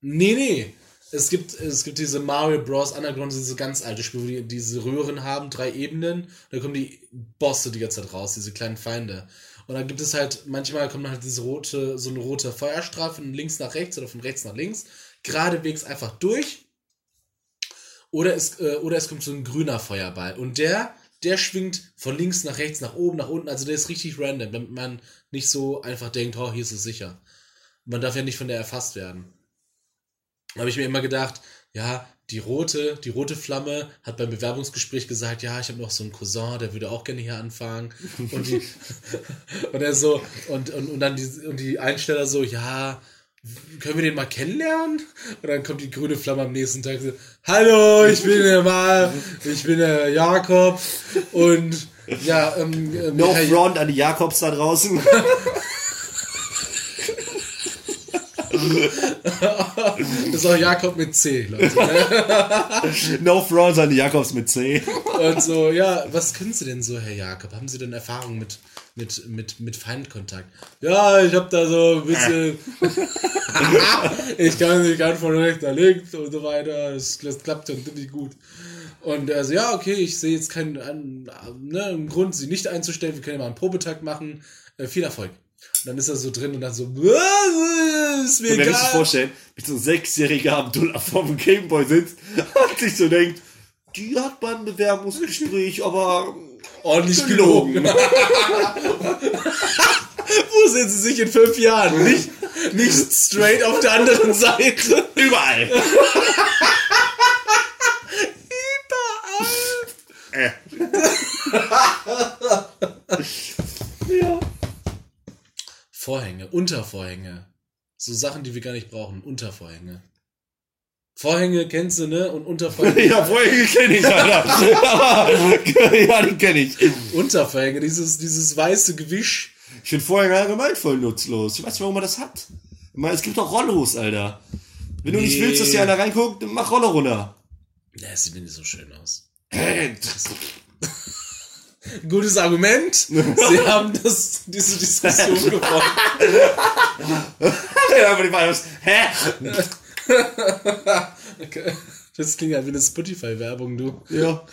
Nee, nee. Es gibt, es gibt diese Mario Bros. Underground, diese ganz alte Spiele, wo die diese Röhren haben, drei Ebenen. Da kommen die Bosse die ganze Zeit raus, diese kleinen Feinde. Und dann gibt es halt, manchmal kommt halt diese rote, so eine rote Feuerstrahl von links nach rechts oder von rechts nach links. Geradewegs einfach durch. Oder es, äh, oder es kommt so ein grüner Feuerball. Und der, der schwingt von links nach rechts, nach oben, nach unten. Also der ist richtig random, damit man nicht so einfach denkt, oh, hier ist es sicher. Man darf ja nicht von der erfasst werden. Da habe ich mir immer gedacht, ja, die rote, die rote Flamme hat beim Bewerbungsgespräch gesagt, ja, ich habe noch so einen Cousin, der würde auch gerne hier anfangen. Und die, und er so, und, und, und dann die, und die Einsteller so, ja, können wir den mal kennenlernen? Und dann kommt die grüne Flamme am nächsten Tag so, hallo, ich bin der mal, ich bin der Jakob und ja, ähm, ähm, No front an die Jakobs da draußen. das ist auch Jakob mit C, Leute. Ne? no front an die Jakobs mit C. Und so, ja, was können Sie denn so, Herr Jakob? Haben Sie denn Erfahrung mit, mit, mit, mit Feindkontakt? Ja, ich habe da so ein bisschen. ich kann nicht ganz von rechts nach links und so weiter. Das, das klappt schon ziemlich gut. Und er so, ja, okay, ich sehe jetzt keinen ne, Grund, sie nicht einzustellen. Wir können ja mal einen Probetag machen. Äh, viel Erfolg. Und dann ist er so drin und dann so, "Was? ist mir Und wenn ich egal. vorstellen, wie so ein sechsjähriger Abdullah vorm Gameboy sitzt und sich so denkt, die hat beim Bewerbungsgespräch aber Ordentlich gelogen. gelogen. Wo sind sie sich in fünf Jahren? Nicht, nicht straight auf der anderen Seite. überall. Äh. Vorhänge, Untervorhänge. So Sachen, die wir gar nicht brauchen. Untervorhänge. Vorhänge kennst du, ne? Und Untervorhänge. Ja, vorher kenne ich, Alter. ja, die kenne ich. Untervorhänge, dieses, dieses weiße Gewisch. Ich finde Vorhänge allgemein voll nutzlos. Ich weiß nicht, warum man das hat. Ich meine, es gibt doch Rollos, Alter. Wenn du nicht Nee. willst, dass hier einer reinguckt, dann mach Rollo runter. Ja, es sieht nicht so schön aus. Gutes Argument. Sie haben das, diese Diskussion gewonnen. hä? Das klingt ja wie eine Spotify-Werbung, du. Ja.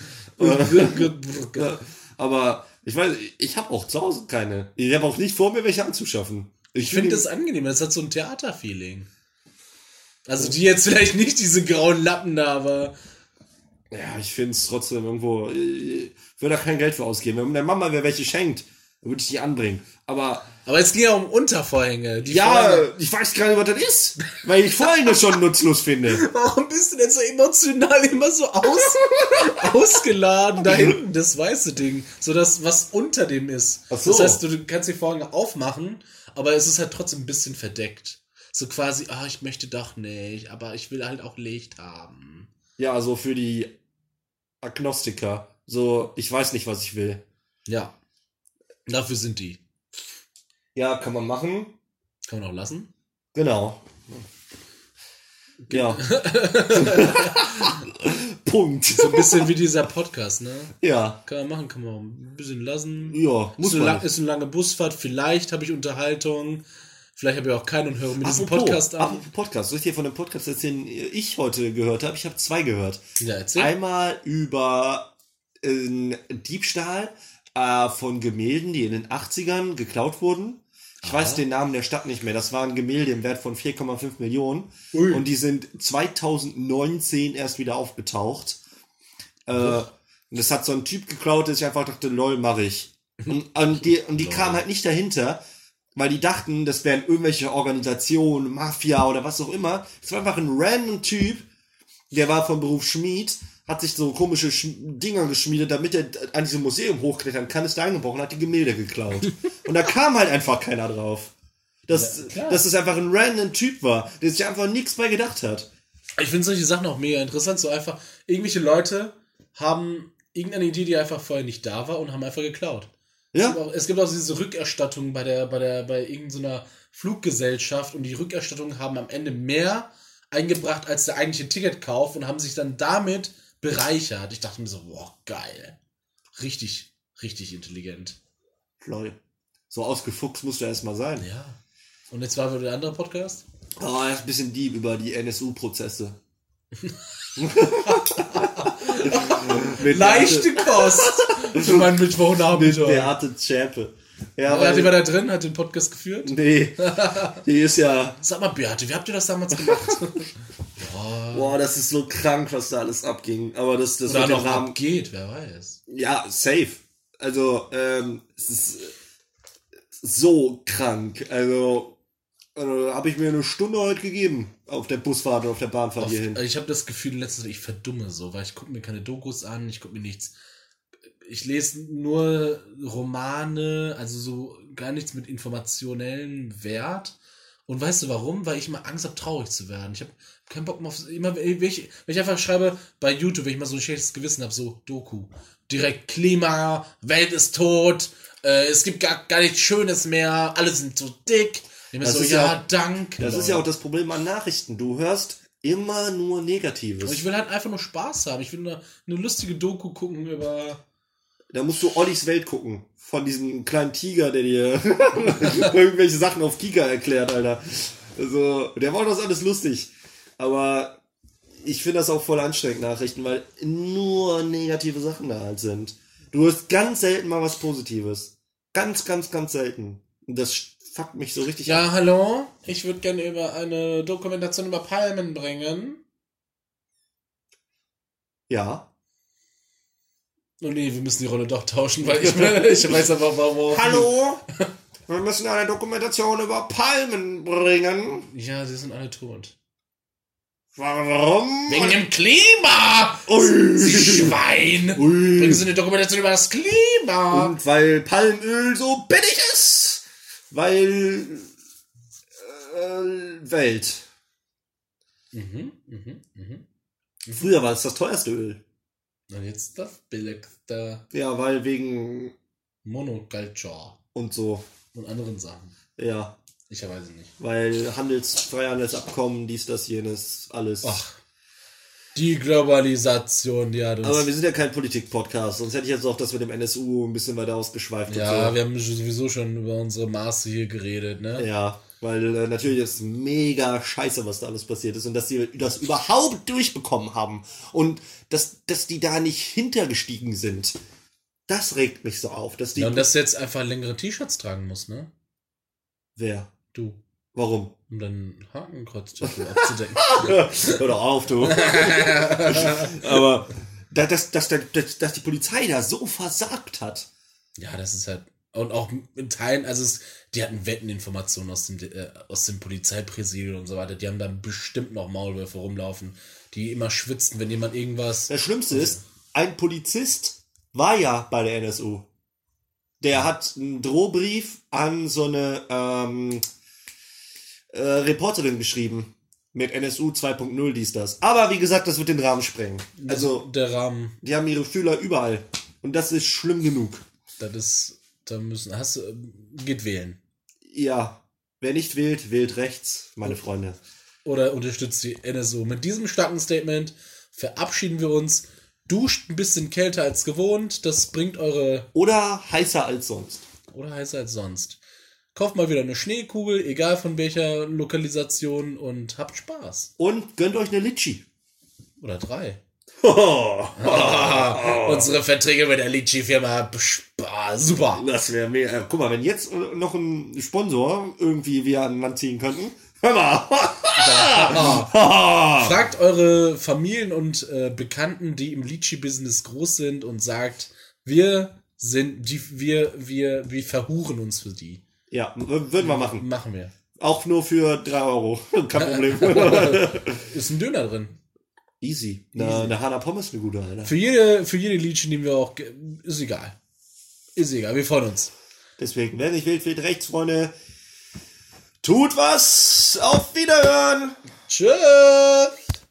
Aber ich weiß, ich habe auch zu Hause keine. Ich habe auch nicht vor, mir welche anzuschaffen. Ich finde das angenehm, das hat so ein Theaterfeeling. Also die jetzt vielleicht nicht diese grauen Lappen da, aber Ja, ich finde es trotzdem irgendwo. Ich würde da kein Geld für ausgeben. Wenn der Mama mir welche schenkt, dann würde ich die anbringen. Aber aber es ging ja um Untervorhänge. Die ja, Vorhänge- ich weiß gar nicht, was das ist. Weil ich Vorhänge schon nutzlos finde. Warum bist du denn so emotional immer so aus, ausgeladen da hinten, das weiße Ding? So das, was unter dem ist. Ach so. Das heißt, du kannst die Vorhänge aufmachen, aber es ist halt trotzdem ein bisschen verdeckt. So quasi, ah, ich möchte doch nicht, aber ich will halt auch Licht haben. Ja, also für die Agnostiker. So, ich weiß nicht, was ich will. Ja. Dafür sind die. Ja, kann man machen. Kann man auch lassen. Genau. Ja. Punkt. So ein bisschen wie dieser Podcast, ne? Ja. Kann man machen, kann man auch ein bisschen lassen. Ja, muss ist, eine man. lang, ist eine lange Busfahrt, vielleicht habe ich Unterhaltung, vielleicht habe ich auch keinen und höre mir diesen Apropos, Podcast an. apropos Podcast. Soll ich dir von dem Podcast erzählen, den ich heute gehört habe? Ich habe zwei gehört. Ja, erzähl. Einmal über äh, Diebstahl äh, von Gemälden, die in den 80ern geklaut wurden. Ich weiß den Namen der Stadt nicht mehr. Das war ein Gemälde im Wert von 4,5 Millionen. Ui. Und die sind 2019 erst wieder aufgetaucht. Äh, und das hat so ein Typ geklaut, der sich einfach dachte, lol, mach ich. Und, und die, und die kamen halt nicht dahinter, weil die dachten, das wären irgendwelche Organisationen, Mafia oder was auch immer. Es war einfach ein random Typ, der war vom Beruf Schmied, hat sich so komische Sch Dinger geschmiedet, damit er an diesem Museum hochklettern kann, ist da eingebrochen, hat die Gemälde geklaut. und da kam halt einfach keiner drauf. Dass, Ja, dass es einfach ein random Typ war, der sich einfach nichts bei gedacht hat. Ich finde solche Sachen auch mega interessant. So einfach, irgendwelche Leute haben irgendeine Idee, die einfach vorher nicht da war und haben einfach geklaut. Es, Ja, gibt auch, es gibt auch diese Rückerstattung bei der, bei der, bei irgendeiner Fluggesellschaft und die Rückerstattungen haben am Ende mehr eingebracht als der eigentliche Ticketkauf und haben sich dann damit bereichert. Ich dachte mir so, boah, geil. Richtig, richtig intelligent. lol. So ausgefuchst musst du erstmal sein. Ja. Und jetzt war wieder der andere Podcast. Oh, er ist ein bisschen deep über die NSU-Prozesse. Leichte Kost für meinen Mittwochnabend. Beate, Beate Zschäpe. Ja, Ja, die war weil, da drin, hat den Podcast geführt. nee, die ist ja, Sag mal, Beate, wie habt ihr das damals gemacht? boah, das ist so krank, was da alles abging. Aber das, das Oder noch Rahmen, abgeht, wer weiß. ja, safe. Also, ähm, es ist so krank. Also, also habe ich mir eine Stunde heute gegeben auf der Busfahrt und auf der Bahnfahrt Auf, hierhin. ich habe das Gefühl, letztens ich verdumme so, weil ich gucke mir keine Dokus an, ich gucke mir nichts. Ich lese nur Romane, also so gar nichts mit informationellem Wert. Und weißt du warum? Weil ich immer Angst habe, traurig zu werden. Ich habe keinen Bock mehr auf. Immer, wenn ich, wenn ich einfach schreibe bei YouTube, wenn ich mal so ein schlechtes Gewissen habe, so Doku. Direkt Klima, Welt ist tot, äh, es gibt gar, gar nichts Schönes mehr, alle sind so dick. Ich Das so, ist ja, ja danke. Das ist ja auch das Problem an Nachrichten. Du hörst immer nur Negatives. Aber ich will halt einfach nur Spaß haben. Ich will eine, eine lustige Doku gucken über. Da musst du Ollis Welt gucken. Von diesem kleinen Tiger, der dir irgendwelche Sachen auf Kika erklärt, Alter. Also, der macht das alles lustig. Aber ich finde das auch voll anstrengend, Nachrichten, weil nur negative Sachen da halt sind. Du hörst ganz selten mal was Positives. Ganz, ganz, ganz selten. Und das fuckt mich so richtig ab. Ja, hallo? Ich würde gerne über eine Dokumentation über Palmen bringen. Ja. Oh nee, wir müssen die Rolle doch tauschen, weil ich, ich weiß aber warum. Hallo? Wir müssen eine Dokumentation über Palmen bringen. Ja, sie sind alle tot. Warum? Wegen dem Klima! Ui. Sie Schwein! Ui. Bringen Sie eine Dokumentation über das Klima! Und weil Palmöl so billig ist. Weil äh, Welt. Mhm, mhm, mhm. Früher war es das teuerste Öl. Und jetzt das billigste Ja, weil wegen Monoculture und so. und anderen Sachen. Ja, Ich weiß es nicht. weil Handels, Freihandelsabkommen, dies, das, jenes, alles. Ach, die Globalisation, hat uns. Aber wir sind ja kein Politik-Podcast, sonst hätte ich jetzt auch das mit dem NSU ein bisschen weiter ausgeschweift ja, und wir haben sowieso schon über unsere Maße hier geredet, ne? so. Ja, weil äh, natürlich ist mega scheiße, was da alles passiert ist und dass sie das überhaupt durchbekommen haben und dass, dass die da nicht hintergestiegen sind. Das regt mich so auf, dass die. Ja, und dass du jetzt einfach längere T-Shirts tragen musst, ne? Wer? Du. Warum? Um deinen Hakenkreuztattoo abzudecken. Hör doch auf, du. Aber da- dass, dass, dass, dass die Polizei da so versagt hat. ja, das ist halt. Und auch in Teilen, also es, die hatten Wetteninformationen aus dem, äh, aus dem Polizeipräsidium und so weiter. Die haben dann bestimmt noch Maulwürfe rumlaufen, die immer schwitzten, wenn jemand irgendwas. Das Schlimmste ist, ein Polizist war ja bei der NSU. Der hat einen Drohbrief an so eine ähm, äh, Reporterin geschrieben. Mit NSU 2.0 dies, das. Aber wie gesagt, das wird den Rahmen sprengen. Also, der Rahmen, die haben ihre Fühler überall. Und das ist schlimm genug. das ist. Da müssen. Hast du. äh, Geht wählen. Ja. Wer nicht wählt, wählt rechts, meine Freunde. Oder unterstützt die NSU. Mit diesem starken Statement verabschieden wir uns. Duscht ein bisschen kälter als gewohnt. Das bringt eure Oder heißer als sonst. oder heißer als sonst. Kauft mal wieder eine Schneekugel, egal von welcher Lokalisation und habt Spaß. Und gönnt euch eine Litschi. Oder drei. Oh. Unsere Verträge mit der Litchi-Firma super. Das wäre mir. Äh, guck mal, wenn jetzt noch ein Sponsor irgendwie wir an Land ziehen könnten. Hör mal. Fragt eure Familien und äh, Bekannten, die im Litchi-Business groß sind und sagt, wir sind, die, wir, wir, wir verhuren uns für die. Ja, würden wir machen. Machen wir. Auch nur für 3 Euro. Kein Problem. Ist ein Döner drin. Easy. Eine, eine Hana Pommes eine gute, Alter. Für jede, für jede Litchi nehmen wir auch, ist egal. Ist egal, wir freuen uns. Deswegen, wer nicht wild, wild rechts, Freunde. Tut was. Auf Wiederhören. Tschüss.